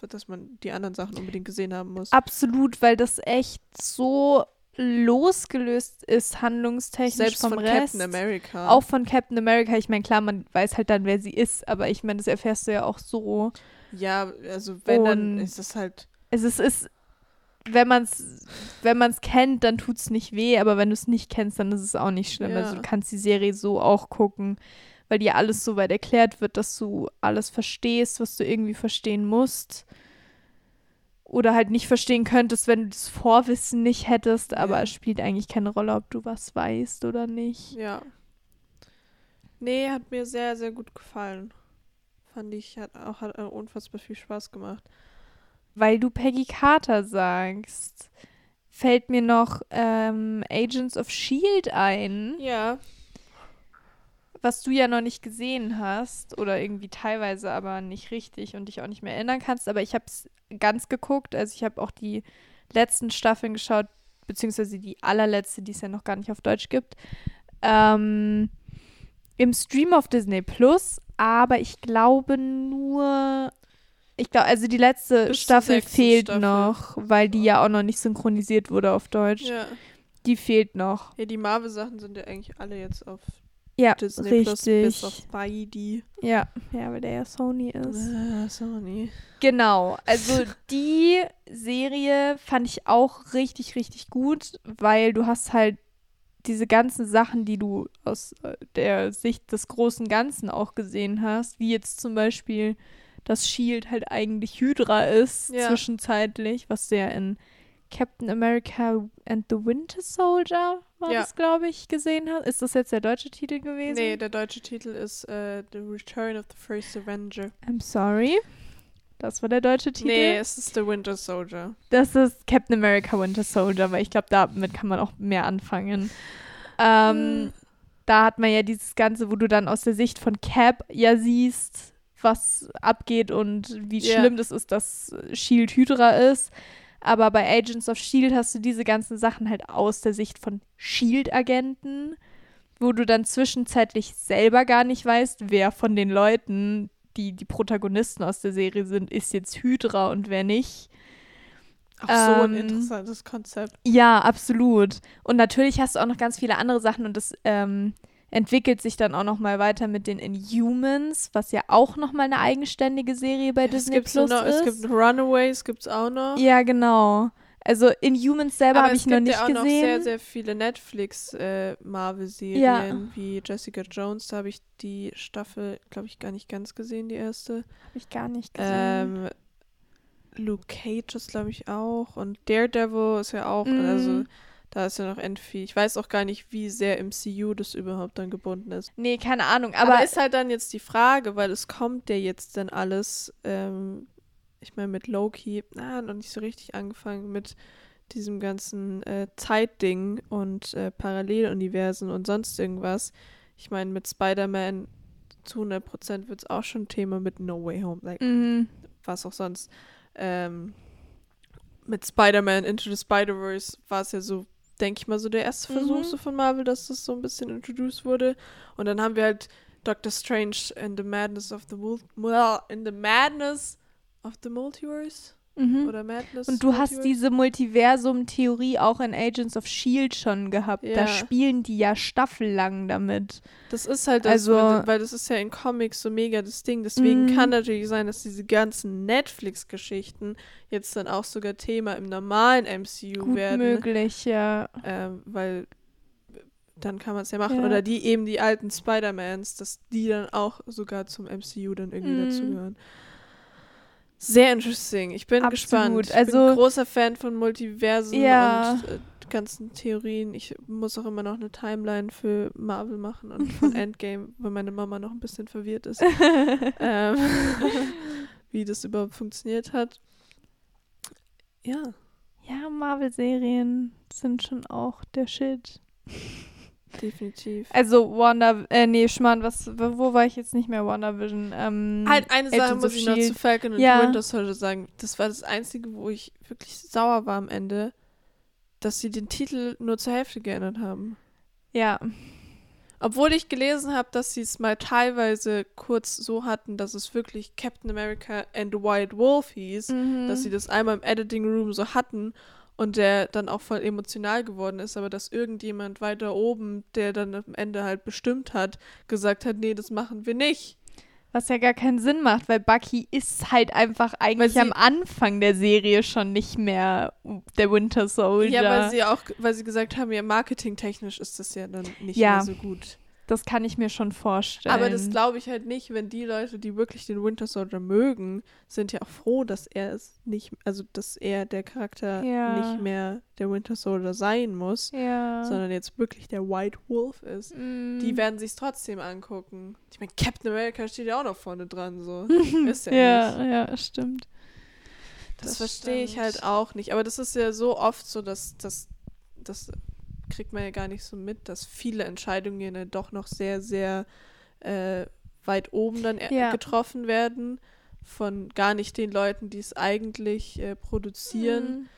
dass man die anderen Sachen unbedingt gesehen haben muss. Absolut, weil das echt so losgelöst ist, handlungstechnisch Selbst vom von Rest. Captain America. Auch von Captain America. Ich meine, klar, man weiß halt dann, wer sie ist, aber ich meine, das erfährst du ja auch so. Ja, also wenn, dann Und- ist das halt, Also es ist, wenn man es wenn man's kennt, dann tut es nicht weh, aber wenn du es nicht kennst, dann ist es auch nicht schlimm. Ja. Also du kannst die Serie so auch gucken, weil dir alles so weit erklärt wird, dass du alles verstehst, was du irgendwie verstehen musst. Oder halt nicht verstehen könntest, wenn du das Vorwissen nicht hättest, aber Ja. es spielt eigentlich keine Rolle, ob du was weißt oder nicht. ja. Nee, hat mir sehr, sehr gut gefallen. Fand ich, hat auch hat unfassbar viel Spaß gemacht. Weil du Peggy Carter sagst, fällt mir noch ähm, Agents of Shield ein. Ja, was du ja noch nicht gesehen hast oder irgendwie teilweise aber nicht richtig und dich auch nicht mehr erinnern kannst, aber ich habe es ganz geguckt, also ich habe auch die letzten Staffeln geschaut, beziehungsweise die allerletzte, die es ja noch gar nicht auf Deutsch gibt, ähm, im Stream auf Disney Plus, aber ich glaube nur, ich glaube, also die letzte Bis Staffel fehlt Staffel. noch, weil die ja auch noch nicht synchronisiert wurde auf Deutsch. ja. Die fehlt noch. Ja, die Marvel-Sachen sind ja eigentlich alle jetzt auf Ja, Disney Plus, bis richtig. auf Spidey. Ja, ja, weil der ja Sony ist. Äh, Sony. Genau, also die Serie fand ich auch richtig, richtig gut, weil du hast halt diese ganzen Sachen, die du aus äh, der Sicht des großen Ganzen auch gesehen hast, wie jetzt zum Beispiel, dass Shield halt eigentlich Hydra ist, Ja. zwischenzeitlich, was du ja in Captain America and the Winter Soldier war Ja. das, glaube ich, gesehen hast. Ist das jetzt der deutsche Titel gewesen? Nee, der deutsche Titel ist äh, The Return of the First Avenger. I'm sorry. Das war der deutsche Titel. Nee, es ist The Winter Soldier. Das ist Captain America Winter Soldier, weil ich glaube, damit kann man auch mehr anfangen. Ähm, da hat man ja dieses Ganze, wo du dann aus der Sicht von Cap ja siehst, was abgeht und wie Ja. schlimm das ist, dass Shield Hydra ist. Aber bei Agents of Shield hast du diese ganzen Sachen halt aus der Sicht von Shield-Agenten, wo du dann zwischenzeitlich selber gar nicht weißt, wer von den Leuten, die die Protagonisten aus der Serie sind, ist jetzt Hydra und wer nicht. Auch so ein Ähm, interessantes Konzept. Ja, absolut. Und natürlich hast du auch noch ganz viele andere Sachen und das ähm, entwickelt sich dann auch noch mal weiter mit den Inhumans, was ja auch noch mal eine eigenständige Serie bei Ja, es Disney gibt Plus noch, ist. es gibt Runaways, gibt's auch noch. ja, genau. Also Inhumans selber Aber habe es ich noch gibt nicht ja auch noch gesehen. sehr, sehr viele Netflix-Marvel-Serien, Ja. wie Jessica Jones. Da habe ich die Staffel, glaube ich, gar nicht ganz gesehen, die erste. habe ich gar nicht gesehen. Ähm, Luke Cage ist, glaube ich, auch. Und Daredevil ist ja auch. Mhm. Also, da ist ja noch endviel. Ich weiß auch gar nicht, wie sehr im CU das überhaupt dann gebunden ist. nee, keine Ahnung. Aber, Aber, ist halt dann jetzt die Frage, weil es kommt ja jetzt dann alles, ähm, ich meine, mit Loki, na, noch nicht so richtig angefangen mit diesem ganzen äh, Zeitding und äh, Paralleluniversen und sonst irgendwas. Ich meine, mit Spider-Man zu 100% wird es auch schon Thema mit No Way Home, like, mhm. was auch sonst. Ähm, mit Spider-Man Into the Spider-Verse war es ja so, denke ich mal, so der erste Versuch Mhm. so von Marvel, dass das so ein bisschen introduced wurde. Und dann haben wir halt Doctor Strange in the Madness of the well, in the Madness of the Multiverse Mhm. oder Madness. Und du hast diese Multiversum-Theorie auch in Agents of Shield schon gehabt. Ja. Da spielen die ja staffellang damit. Das ist halt das, Also- weil, weil das ist ja in Comics so mega das Ding. Deswegen Mhm. kann natürlich sein, dass diese ganzen Netflix-Geschichten jetzt dann auch sogar Thema im normalen MCU Gut werden. möglich, ja. Ähm, weil dann kann man es ja machen. Ja. Oder die eben die alten Spider-Mans, dass die dann auch sogar zum MCU dann irgendwie Mhm. dazugehören. Sehr interesting. Ich bin Absolut. gespannt. Ich Also- bin großer Fan von Multiversen Ja. und äh, ganzen Theorien. Ich muss auch immer noch eine Timeline für Marvel machen und von Endgame, weil meine Mama noch ein bisschen verwirrt ist, ähm, wie das überhaupt funktioniert hat. Ja. Ja, Marvel-Serien sind schon auch der Shit. Definitiv. Also Wanda, äh, nee, Schmarrn, was, wo war ich jetzt nicht mehr WandaVision? Ähm, Halt eine Sache Agents muss of ich noch zu S.H.I.E.L.D.. Falcon und Ja. Winter Soldier sagen. Das war das Einzige, wo ich wirklich sauer war am Ende, dass sie den Titel nur zur Hälfte geändert haben. Ja, Obwohl ich gelesen habe, dass sie es mal teilweise kurz so hatten, dass es wirklich Captain America and the White Wolf hieß, Mhm. dass sie das einmal im Editing Room so hatten und der dann auch voll emotional geworden ist, aber dass irgendjemand weiter oben, der dann am Ende halt bestimmt hat, gesagt hat, nee, das machen wir nicht. Was ja gar keinen Sinn macht, weil Bucky ist halt einfach eigentlich sie- am Anfang der Serie schon nicht mehr der Winter Soldier. Ja, weil sie auch, weil sie gesagt haben, ja, marketingtechnisch ist das ja dann nicht Ja. mehr so gut. Das kann ich mir schon vorstellen. Aber das glaube ich halt nicht, wenn die Leute, die wirklich den Winter Soldier mögen, sind ja auch froh, dass er es nicht, also dass er der Charakter Ja. nicht mehr der Winter Soldier sein muss, ja. sondern jetzt wirklich der White Wolf ist. Mm. Die werden sich trotzdem angucken. Ich meine, Captain America steht ja auch noch vorne dran, so. ist ja, ja, nicht. ja, stimmt. Das, Das verstehe ich halt auch nicht. Aber das ist ja so oft so, dass das, das kriegt man ja gar nicht so mit, dass viele Entscheidungen ja doch noch sehr, sehr äh, weit oben dann e- Ja. getroffen werden von gar nicht den Leuten, die es eigentlich äh, produzieren. Mm.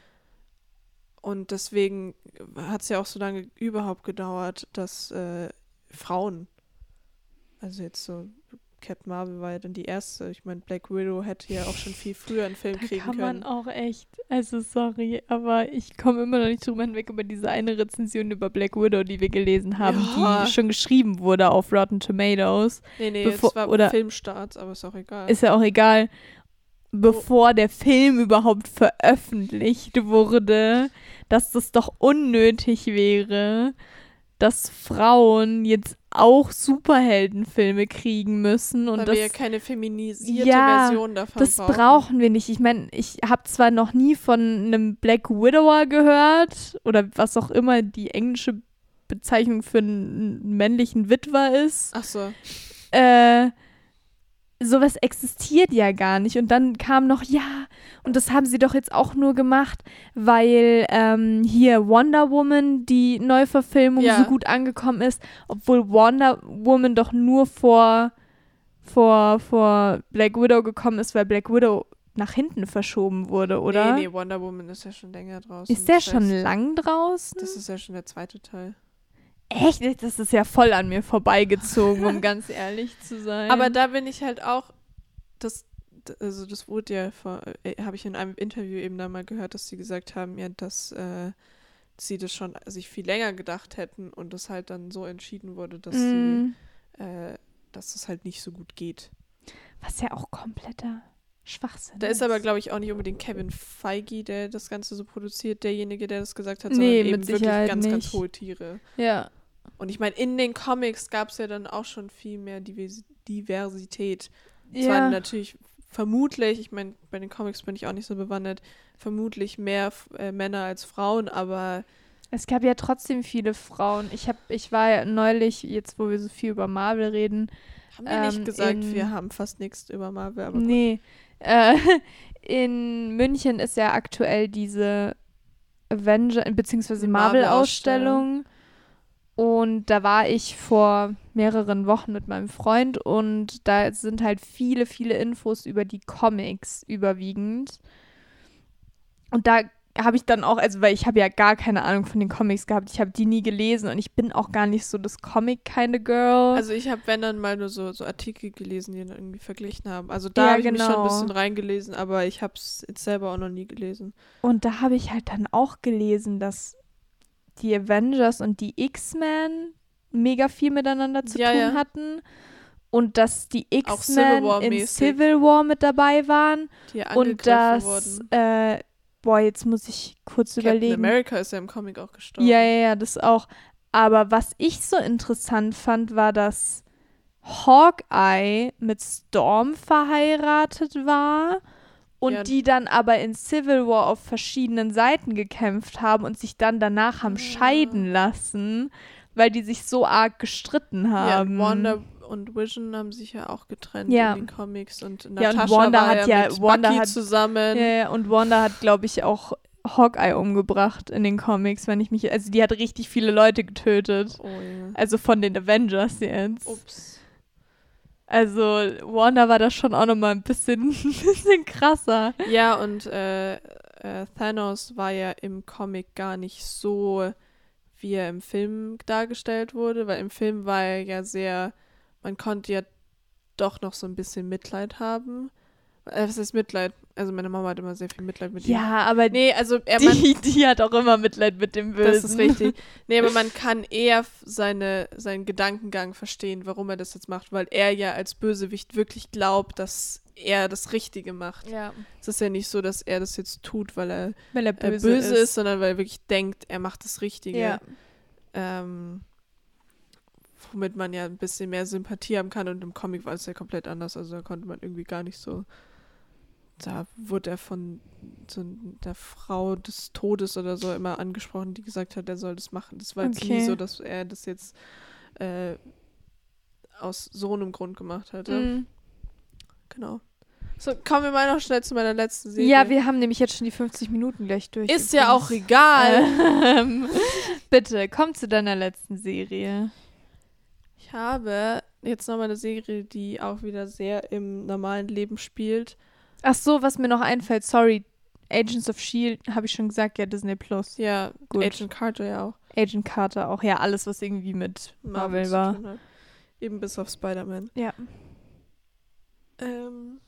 Und deswegen hat es ja auch so lange überhaupt gedauert, dass äh, Frauen, also jetzt so Captain Marvel war ja dann die erste. Ich meine, Black Widow hätte ja auch schon viel früher einen Film Da kriegen kann können. man auch echt, also sorry, aber ich komme immer noch nicht drüber hinweg über diese eine Rezension über Black Widow, die wir gelesen haben, Ja. die schon geschrieben wurde auf Rotten Tomatoes. Nee, nee, Bevor- es war oder- Filmstart, aber ist auch egal. Ist ja auch egal. Bevor der Film überhaupt veröffentlicht wurde, dass das doch unnötig wäre, dass Frauen jetzt auch Superheldenfilme kriegen müssen und weil das wir ja keine feminisierte Ja, Version davon Das brauchen. brauchen wir nicht. Ich meine, ich habe zwar noch nie von einem Black Widower gehört oder was auch immer die englische Bezeichnung für einen männlichen Witwer ist. Ach so. Äh, sowas existiert ja gar nicht. Und dann kam noch, ja, und das haben sie doch jetzt auch nur gemacht, weil ähm, hier Wonder Woman, die Neuverfilmung, Ja. so gut angekommen ist, obwohl Wonder Woman doch nur vor, vor, vor Black Widow gekommen ist, weil Black Widow nach hinten verschoben wurde, oder? Nee, nee, Wonder Woman ist ja schon länger draußen. Ist der Das schon heißt, lang draußen? Das ist ja schon der zweite Teil. Echt? Das ist ja voll an mir vorbeigezogen, um ganz ehrlich zu sein. Aber da bin ich halt auch, das, also das wurde ja äh, habe ich in einem Interview eben da mal gehört, dass sie gesagt haben, ja, dass äh, sie das schon sich viel länger gedacht hätten und das halt dann so entschieden wurde, dass Mm, sie, äh, dass es halt nicht so gut geht. was ja auch kompletter Schwachsinn Da ist aber, glaube ich, auch nicht unbedingt Kevin Feige, der das Ganze so produziert, derjenige, der das gesagt hat, Nee, sondern mit eben wirklich ganz, ganz nicht. hohe Tiere. Ja. Und ich meine, in den Comics gab es ja dann auch schon viel mehr Divers Diversität. Zwar Ja. natürlich vermutlich, ich meine, bei den Comics bin ich auch nicht so bewandert, vermutlich mehr äh, Männer als Frauen, aber Es gab ja trotzdem viele Frauen. Ich hab, ich war ja neulich, jetzt wo wir so viel über Marvel reden, haben wir nicht Ähm, gesagt, in- wir haben fast nichts über Marvel, aber nee, äh, in München ist ja aktuell diese Avenger, beziehungsweise Marvel-Ausstellung. Und da war ich vor mehreren Wochen mit meinem Freund und da sind halt viele, viele Infos über die Comics überwiegend. Und da habe ich dann auch, also weil ich habe ja gar keine Ahnung von den Comics gehabt, ich habe die nie gelesen und ich bin auch gar nicht so das Comic kind of Girl. Also ich habe, wenn dann mal nur so, so Artikel gelesen, die dann irgendwie verglichen haben. Also da Ja, habe ich mich schon ein genau. bisschen reingelesen, aber ich habe es jetzt selber auch noch nie gelesen. Und da habe ich halt dann auch gelesen, dass die Avengers und die X-Men mega viel miteinander zu Ja, tun ja. hatten. Und dass die X-Men in. Civil War mit dabei waren. Die Und dass, äh, boah, jetzt muss ich kurz Captain überlegen. America ist ja im Comic auch gestorben. Ja, ja, ja, das auch. Aber was ich so interessant fand, war, dass Hawkeye mit Storm verheiratet war und Ja. die dann aber in Civil War auf verschiedenen Seiten gekämpft haben und sich dann danach haben Ah. scheiden lassen, weil die sich so arg gestritten Ja, haben. und Wanda und Vision haben sich ja auch getrennt Ja. in den Comics und Ja, und Natascha Wanda war hat ja ja- mit Wanda Bucky hat- zusammen. Ja, ja, und Wanda hat, glaube ich, auch Hawkeye umgebracht in den Comics, wenn ich mich. Also die hat richtig viele Leute getötet. Oh ja. Also von den Avengers jetzt. Ups. Also Wanda war da schon auch nochmal ein bisschen, bisschen krasser. Ja, und äh, äh, Thanos war ja im Comic gar nicht so, wie er im Film dargestellt wurde, weil im Film war er ja sehr, man konnte ja doch noch so ein bisschen Mitleid haben. Äh, was heißt Mitleid? Also meine Mama hat immer sehr viel Mitleid mit ihm. Ja, aber Nee, also er, man, die, die hat auch immer Mitleid mit dem Bösen. das ist richtig. Nee, aber man kann eher seine, seinen Gedankengang verstehen, warum er das jetzt macht, weil er ja als Bösewicht wirklich glaubt, dass er das Richtige macht. Ja, Es ist ja nicht so, dass er das jetzt tut, weil er weil er äh, böse, böse, ist. ist. sondern weil er wirklich denkt, er macht das Richtige. Ja. Ähm, womit man ja ein bisschen mehr Sympathie haben kann und im Comic war es ja komplett anders. Also da konnte man irgendwie gar nicht so. Da wurde er von so der Frau des Todes oder so immer angesprochen, die gesagt hat, er soll das machen. Das war jetzt nie Okay. so, dass er das jetzt äh, aus so einem Grund gemacht hätte. Mhm. Genau. So, kommen wir mal noch schnell zu meiner letzten Serie. Ja, wir haben nämlich jetzt schon die 50 Minuten gleich durch. Ist ja auch egal. Ähm, bitte, komm zu deiner letzten Serie. Ich habe jetzt nochmal eine Serie, die auch wieder sehr im normalen Leben spielt. Ach so, was mir noch einfällt, sorry. Agents of Shield, habe ich schon gesagt, ja, Disney Plus. Ja, Gut. Agent Carter ja auch. Agent Carter auch, ja, alles, was irgendwie mit Marvel zu war. Eben bis auf Spider-Man. Ja. Ähm,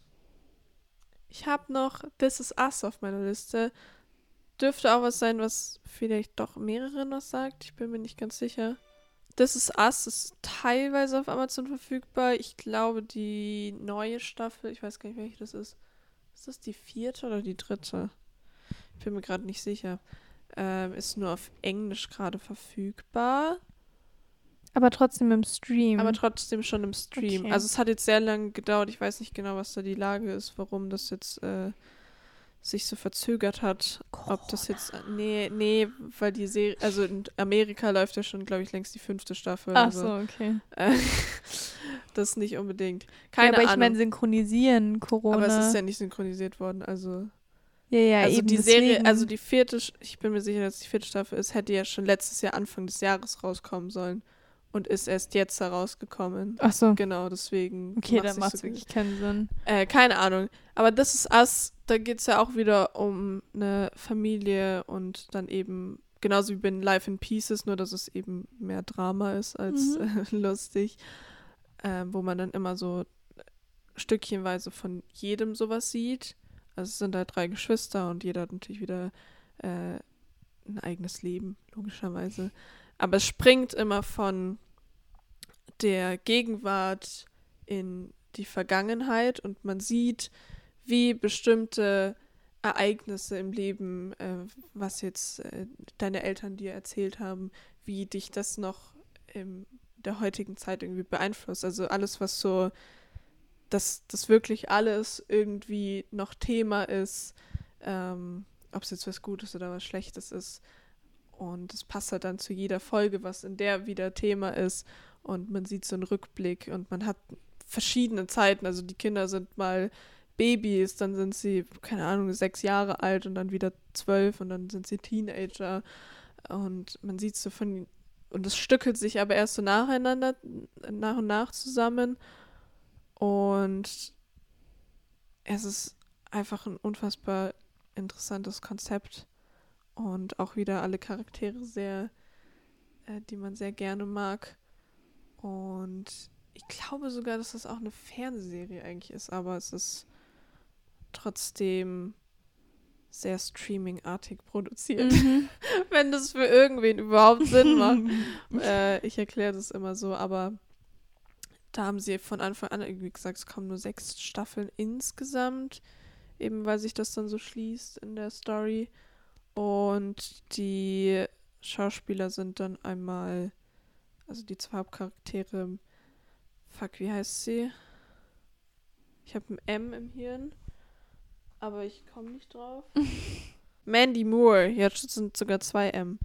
ich habe noch This Is Us auf meiner Liste. Dürfte auch was sein, was vielleicht doch mehreren was sagt. Ich bin mir nicht ganz sicher. This Is Us ist teilweise auf Amazon verfügbar. Ich glaube, die neue Staffel, ich weiß gar nicht, welche das ist. Ist das die vierte oder die dritte? Ich bin mir gerade nicht sicher. Ähm, ist nur auf Englisch gerade verfügbar. Aber trotzdem im Stream. Aber trotzdem schon im Stream. Okay. Also es hat jetzt sehr lange gedauert. Ich weiß nicht genau, was da die Lage ist, warum das jetzt äh, sich so verzögert hat. Ob das jetzt. Nee, nee, weil die Serie. Also in Amerika läuft ja schon, glaube ich, längst die fünfte Staffel. Ach also, so, okay. Äh, das nicht unbedingt. Ja, Keine aber ich Ahnung. meine, synchronisieren, Corona. aber es ist ja nicht synchronisiert worden. Also, ja, ja, also eben die Serie, deswegen. also die vierte, ich bin mir sicher, dass die vierte Staffel ist, hätte ja schon letztes Jahr Anfang des Jahres rauskommen sollen. Und ist erst jetzt herausgekommen. Ach so. Genau, deswegen. Okay, dann macht so es wirklich keinen Sinn. Äh, keine Ahnung. Aber das ist Us, da geht es ja auch wieder um eine Familie und dann eben, genauso wie bei Life in Pieces, nur dass es eben mehr Drama ist als Mhm. äh, lustig. Ähm, wo man dann immer so stückchenweise von jedem sowas sieht. Also es sind halt drei Geschwister und jeder hat natürlich wieder äh, ein eigenes Leben, logischerweise. Aber es springt immer von der Gegenwart in die Vergangenheit und man sieht, wie bestimmte Ereignisse im Leben, äh, was jetzt äh, deine Eltern dir erzählt haben, wie dich das noch in der heutigen Zeit irgendwie beeinflusst. Also alles, was so, dass das wirklich alles irgendwie noch Thema ist, ähm, ob es jetzt was Gutes oder was Schlechtes ist. Und es passt halt dann zu jeder Folge, was in der wieder Thema ist. Und man sieht so einen Rückblick und man hat verschiedene Zeiten. Also die Kinder sind mal Babys, dann sind sie, keine Ahnung, sechs Jahre alt und dann wieder zwölf und dann sind sie Teenager. Und man sieht so von, und es stückelt sich aber erst so nacheinander, nach und nach zusammen. Und es ist einfach ein unfassbar interessantes Konzept. Und auch wieder alle Charaktere sehr, äh, die man sehr gerne mag. Und ich glaube sogar, dass das auch eine Fernsehserie eigentlich ist, aber es ist trotzdem sehr streamingartig produziert. Mhm. Wenn das für irgendwen überhaupt Sinn macht. äh, ich erkläre das immer so, aber da haben sie von Anfang an irgendwie gesagt, es kommen nur sechs Staffeln insgesamt, eben weil sich das dann so schließt in der Story. Und die Schauspieler sind dann einmal, also die zwei Hauptcharaktere, fuck, wie heißt sie? Ich habe ein M im Hirn, aber ich komme nicht drauf. Mandy Moore, jetzt sind sogar zwei M.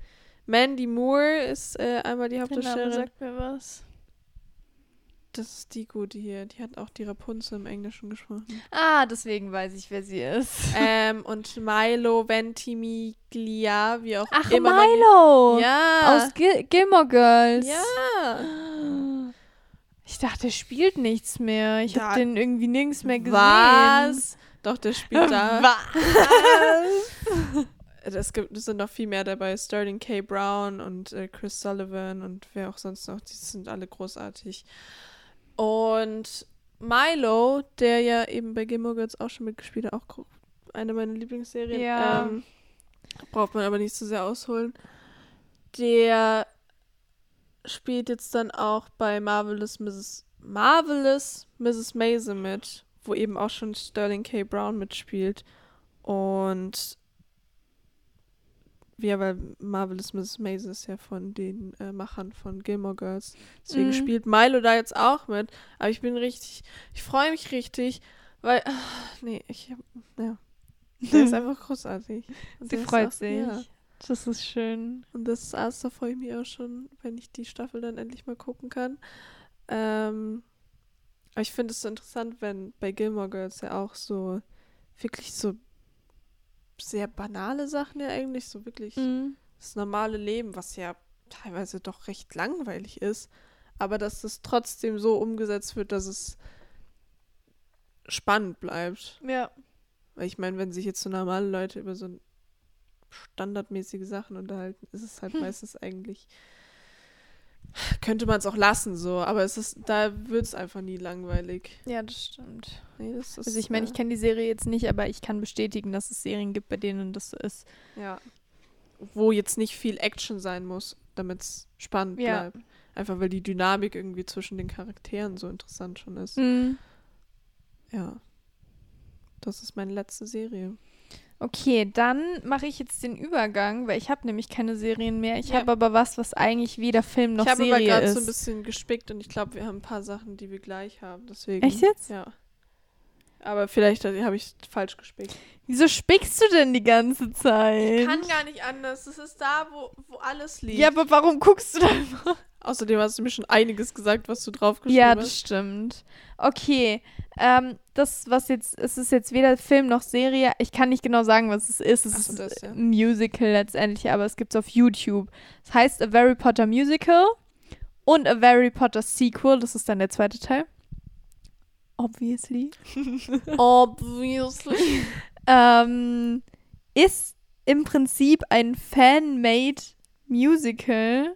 Mandy Moore ist äh, einmal die Der Name Hauptdarstellerin. sagt mir was. Das ist die gute hier. Die hat auch die Rapunzel im Englischen gesprochen. Ah, deswegen weiß ich, wer sie ist. ähm, und Milo Ventimiglia, wie auch Ach, immer. man- Milo! Ja. Aus Gil Gilmore Girls. ja. Ich dachte, er spielt nichts mehr. Ich habe den irgendwie nirgends mehr gesehen. Was? Doch, der spielt da. Was? Es gibt, es sind noch viel mehr dabei. Sterling K. Brown und äh, Chris Sullivan und wer auch sonst noch. Die sind alle großartig. Und Milo, der ja eben bei Gilmore Girls auch schon mitgespielt hat, auch eine meiner Lieblingsserien. Ja. Ähm, braucht man aber nicht zu sehr ausholen. Der spielt jetzt dann auch bei Marvelous Mrs. Marvelous Mrs. Maisel mit, wo eben auch schon Sterling K. Brown mitspielt. Und ja, weil Marvelous Mrs. Maisel ist ja von den äh, Machern von Gilmore Girls. Deswegen Mhm. spielt Milo da jetzt auch mit. Aber ich bin richtig, ich freue mich richtig, weil, ah, nee, ich, ja, der ist einfach großartig. Und Sie freut auch- sich. Ja. Das ist schön. Und das ist alles, da freue ich mich auch schon, wenn ich die Staffel dann endlich mal gucken kann. Ähm, aber ich finde es so interessant, wenn bei Gilmore Girls ja auch so wirklich so sehr banale Sachen ja eigentlich, so wirklich Mhm. das normale Leben, was ja teilweise doch recht langweilig ist, aber dass das trotzdem so umgesetzt wird, dass es spannend bleibt. Ja. Weil ich meine, wenn sich jetzt so normale Leute über so standardmäßige Sachen unterhalten, ist es halt Hm. meistens eigentlich. Könnte man es auch lassen, so, aber es ist, da wird es einfach nie langweilig. Ja, das stimmt. Nee, das ist, Also ich meine, ich äh, kenne die Serie jetzt nicht, aber ich kann bestätigen, dass es Serien gibt, bei denen das so ist. Ja. Wo jetzt nicht viel Action sein muss, damit es spannend Ja. bleibt. Einfach weil die Dynamik irgendwie zwischen den Charakteren so interessant schon ist. Mhm. Ja. Das ist meine letzte Serie. Okay, dann mache ich jetzt den Übergang, weil ich habe nämlich keine Serien mehr. Ich Ja. habe aber was, was eigentlich weder Film noch ich habe aber Serie gerade ist. so ein bisschen gespickt und ich glaube, wir haben ein paar Sachen, die wir gleich haben. Deswegen. Echt jetzt? Ja. Aber vielleicht habe ich falsch gespickt. Wieso spickst du denn die ganze Zeit? Kann gar nicht anders. Das ist da, wo, wo alles liegt. ja, aber warum guckst du da immer? Außerdem hast du mir schon einiges gesagt, was du draufgeschrieben Ja, hast. das stimmt. Okay, ähm, das, was jetzt, es ist jetzt weder Film noch Serie. Ich kann nicht genau sagen, was es ist. Es so, ist das, ja. ein Musical letztendlich, aber es gibt es auf YouTube. Es heißt A Harry Potter Musical und A Harry Potter Sequel. Das ist dann der zweite Teil. Obviously. Obviously. ähm, ist im Prinzip ein Fan-made Musical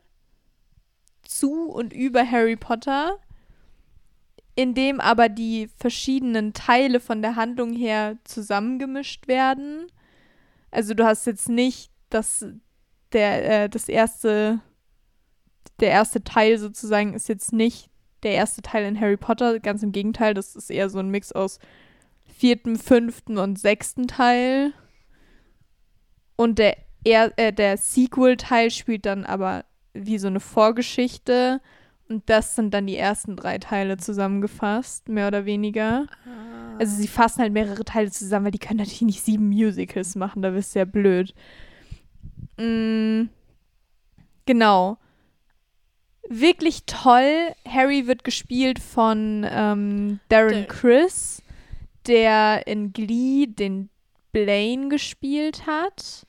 zu und über Harry Potter, in dem aber die verschiedenen Teile von der Handlung her zusammengemischt werden. Also du hast jetzt nicht das der äh, das erste der erste Teil sozusagen ist jetzt nicht der erste Teil in Harry Potter, ganz im Gegenteil, das ist eher so ein Mix aus vierten, fünften und sechsten Teil. Und der, er, äh, der Sequel-Teil spielt dann aber wie so eine Vorgeschichte. Und das sind dann die ersten drei Teile zusammengefasst, mehr oder weniger. Also sie fassen halt mehrere Teile zusammen, weil die können natürlich nicht sieben Musicals machen, da bist du ja blöd. Mm, genau. Wirklich toll. Harry wird gespielt von ähm, Darren Der- Chris, der in Glee den Blaine gespielt hat.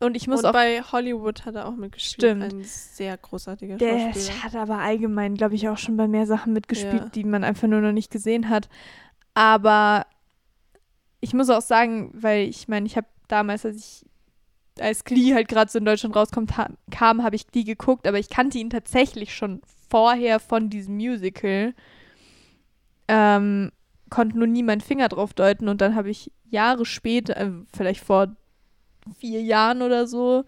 Und ich muss Und auch bei Hollywood hat er auch mitgespielt. Stimmt. Ein sehr großartiger Der Schauspieler. hat aber allgemein, glaube ich, auch schon bei mehr Sachen mitgespielt, Ja. die man einfach nur noch nicht gesehen hat. Aber ich muss auch sagen, weil ich meine, ich habe damals, als ich als Glee halt gerade so in Deutschland rauskommt, ha kam, habe ich Glee geguckt, aber ich kannte ihn tatsächlich schon vorher von diesem Musical. Ähm, konnte nur nie meinen Finger drauf deuten und dann habe ich Jahre später, äh, vielleicht vor vier Jahren oder so,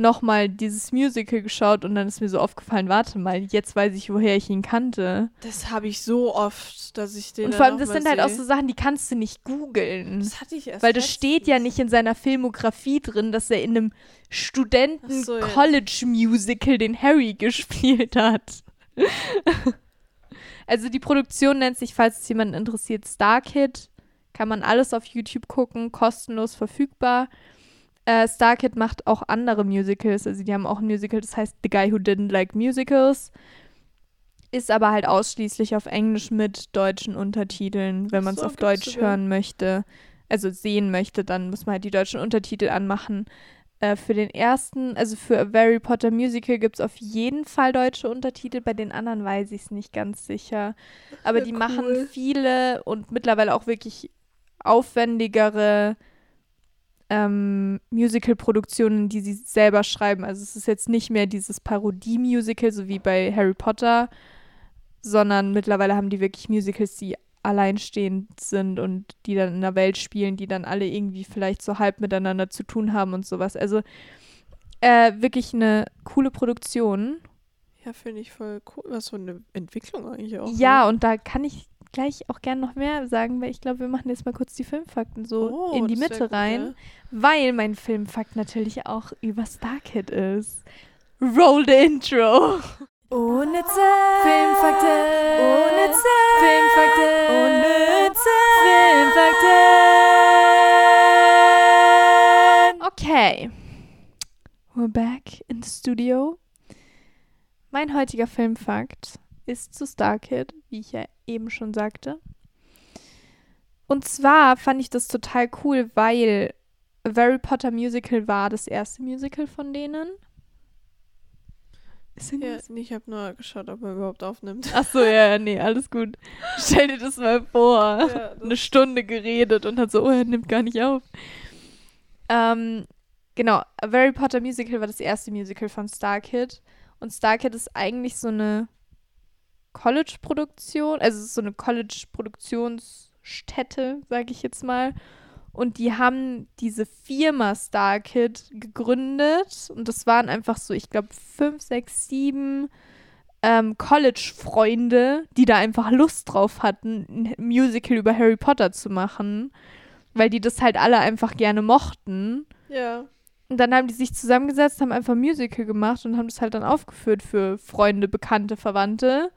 nochmal dieses Musical geschaut und dann ist mir so aufgefallen, warte mal, jetzt weiß ich, woher ich ihn kannte. Das habe ich so oft, dass ich den und vor allem, das sind halt auch so Sachen, die kannst du nicht googeln. Das hatte ich erst Weil das steht ja nicht in seiner Filmografie drin, dass er in einem Ach so, ja. Studenten-College-Musical den Harry gespielt hat. also die Produktion nennt sich, falls es jemanden interessiert, Starkid. Kann man alles auf YouTube gucken, kostenlos verfügbar. Äh, Starkid macht auch andere Musicals. Also die haben auch ein Musical, das heißt The Guy Who Didn't Like Musicals. Ist aber halt ausschließlich auf Englisch mit deutschen Untertiteln. Wenn man es so, auf Deutsch hören möchte, also sehen möchte, dann muss man halt die deutschen Untertitel anmachen. Äh, für den ersten, also für A Harry Potter Musical gibt es auf jeden Fall deutsche Untertitel. Bei den anderen weiß ich es nicht ganz sicher. Aber Ja, die cool. machen viele und mittlerweile auch wirklich aufwendigere ähm, Musical-Produktionen, die sie selber schreiben. Also es ist jetzt nicht mehr dieses Parodie-Musical, so wie bei Harry Potter, sondern mittlerweile haben die wirklich Musicals, die alleinstehend sind und die dann in der Welt spielen, die dann alle irgendwie vielleicht so halb miteinander zu tun haben und sowas. Also äh, wirklich eine coole Produktion. Ja, finde ich voll cool. Was für eine Entwicklung eigentlich auch. Ja, ne? und da kann ich gleich auch gern noch mehr sagen, weil ich glaube, wir machen jetzt mal kurz die Filmfakten so Oh, in die Mitte gut, rein, ja. weil mein Filmfakt natürlich auch über Starkid ist. Roll the Intro. Unnütze Filmfakte. Unnütze Filmfakte. Unnütze Filmfakte. Okay. We're back in the studio. Mein heutiger Filmfakt ist zu Starkid, wie ich ja eben schon sagte. Und zwar fand ich das total cool, weil A Harry Potter Musical war das erste Musical von denen. Ist Ja, ich habe nur geschaut, ob er überhaupt aufnimmt. Ach so, ja, nee, alles gut. Stell dir das mal vor. Ja, das- Eine Stunde geredet und hat so, oh, er nimmt gar nicht auf. Ähm, genau, A Harry Potter Musical war das erste Musical von Starkid. Und Starkid ist eigentlich so eine College-Produktion, also es ist so eine College-Produktionsstätte, sage ich jetzt mal. Und die haben diese Firma Starkid gegründet. Und das waren einfach so, ich glaube, fünf, sechs, sieben ähm, College-Freunde, die da einfach Lust drauf hatten, ein Musical über Harry Potter zu machen. Weil die das halt alle einfach gerne mochten. ja. Und dann haben die sich zusammengesetzt, haben einfach ein Musical gemacht und haben das halt dann aufgeführt für Freunde, Bekannte, Verwandte.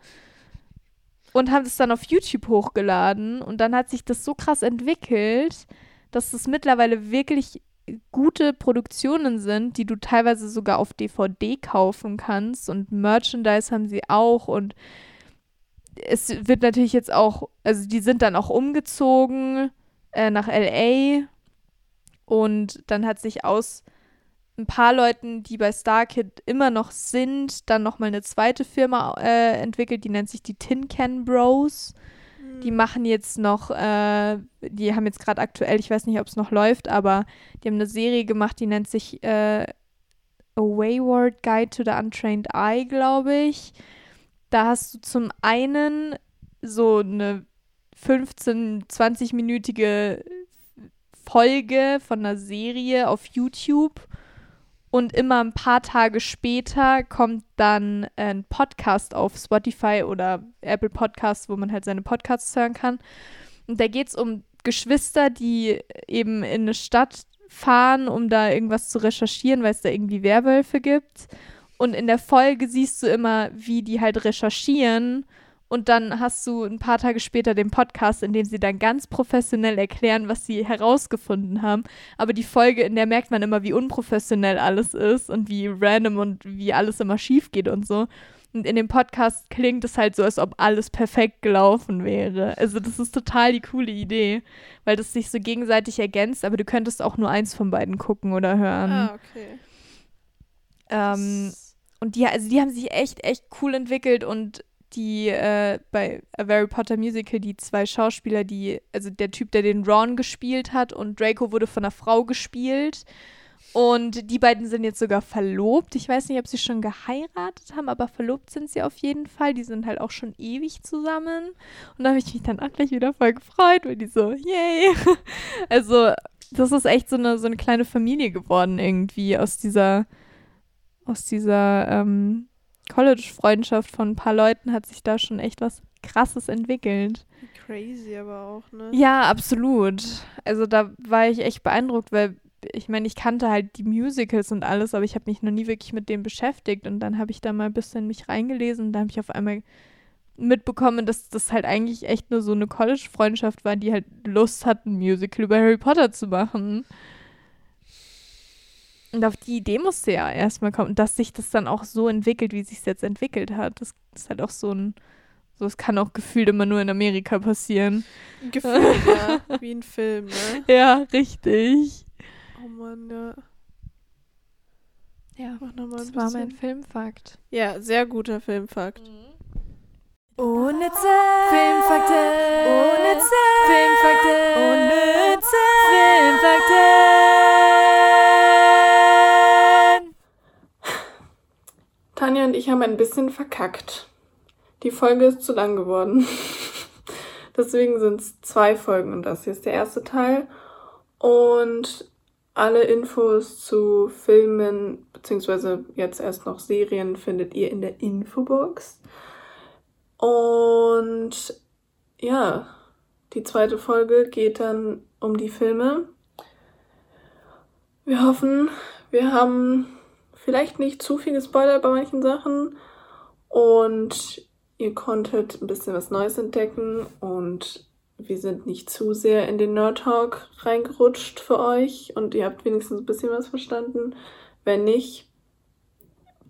Und haben es dann auf YouTube hochgeladen. Und dann hat sich das so krass entwickelt, dass es mittlerweile wirklich gute Produktionen sind, die du teilweise sogar auf DVD kaufen kannst. Und Merchandise haben sie auch. Und es wird natürlich jetzt auch, also die sind dann auch umgezogen äh, nach LA. Und dann hat sich aus ein paar Leuten, die bei Starkid immer noch sind, dann nochmal eine zweite Firma äh, entwickelt, die nennt sich die Tin Can Bros. Die Hm. machen jetzt noch, äh, die haben jetzt gerade aktuell, ich weiß nicht, ob es noch läuft, aber die haben eine Serie gemacht, die nennt sich äh, A Wayward Guide to the Untrained Eye, glaube ich. Da hast du zum einen so eine 15, 20-minütige Folge von einer Serie auf YouTube und immer ein paar Tage später kommt dann ein Podcast auf Spotify oder Apple Podcasts, wo man halt seine Podcasts hören kann. Und da geht es um Geschwister, die eben in eine Stadt fahren, um da irgendwas zu recherchieren, weil es da irgendwie Werwölfe gibt. Und in der Folge siehst du immer, wie die halt recherchieren. Und dann hast du ein paar Tage später den Podcast, in dem sie dann ganz professionell erklären, was sie herausgefunden haben. Aber die Folge, in der merkt man immer, wie unprofessionell alles ist und wie random und wie alles immer schief geht und so. Und in dem Podcast klingt es halt so, als ob alles perfekt gelaufen wäre. Also das ist total die coole Idee, weil das sich so gegenseitig ergänzt, aber du könntest auch nur eins von beiden gucken oder hören. Ah, okay. Ähm, und die, also die haben sich echt, echt cool entwickelt und die äh, bei A Harry Potter Musical, die zwei Schauspieler, die, also der Typ, der den Ron gespielt hat und Draco wurde von einer Frau gespielt. Und die beiden sind jetzt sogar verlobt. Ich weiß nicht, ob sie schon geheiratet haben, aber verlobt sind sie auf jeden Fall. Die sind halt auch schon ewig zusammen. Und da habe ich mich dann auch gleich wieder voll gefreut, weil die so, yay. Also, das ist echt so eine, so eine kleine Familie geworden irgendwie aus dieser, aus dieser ähm, College-Freundschaft von ein paar Leuten hat sich da schon echt was Krasses entwickelt. Crazy aber auch, ne? Ja, absolut. Also da war ich echt beeindruckt, weil ich meine, ich kannte halt die Musicals und alles, aber ich habe mich noch nie wirklich mit dem beschäftigt. Und dann habe ich da mal ein bisschen mich reingelesen und da habe ich auf einmal mitbekommen, dass das halt eigentlich echt nur so eine College-Freundschaft war, die halt Lust hatten, ein Musical über Harry Potter zu machen. Und auf die Idee musste ja erstmal kommen, dass sich das dann auch so entwickelt, wie sich es jetzt entwickelt hat. Das ist halt auch so ein, so es kann auch gefühlt immer nur in Amerika passieren. Gefühl, ja. Wie ein Film, ne? Ja, richtig. Oh Mann, ja. Ja, das war mein. Filmfakt. Ja, sehr guter Filmfakt. Unnütze Filmfakte. Unnütze Filmfakte. Unnütze Filmfakte. Tanja und ich haben ein bisschen verkackt. Die Folge ist zu lang geworden. Deswegen sind es zwei Folgen und das hier ist der erste Teil. Und alle Infos zu Filmen, beziehungsweise jetzt erst noch Serien, findet ihr in der Infobox. Und ja, die zweite Folge geht dann um die Filme. Wir hoffen, wir haben vielleicht nicht zu viel gespoilert bei manchen Sachen und ihr konntet ein bisschen was Neues entdecken und wir sind nicht zu sehr in den Nerd Talk reingerutscht für euch und ihr habt wenigstens ein bisschen was verstanden. Wenn nicht,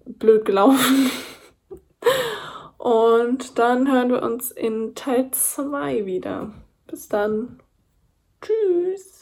blöd gelaufen. Und dann hören wir uns in Teil 2 wieder. Bis dann. Tschüss.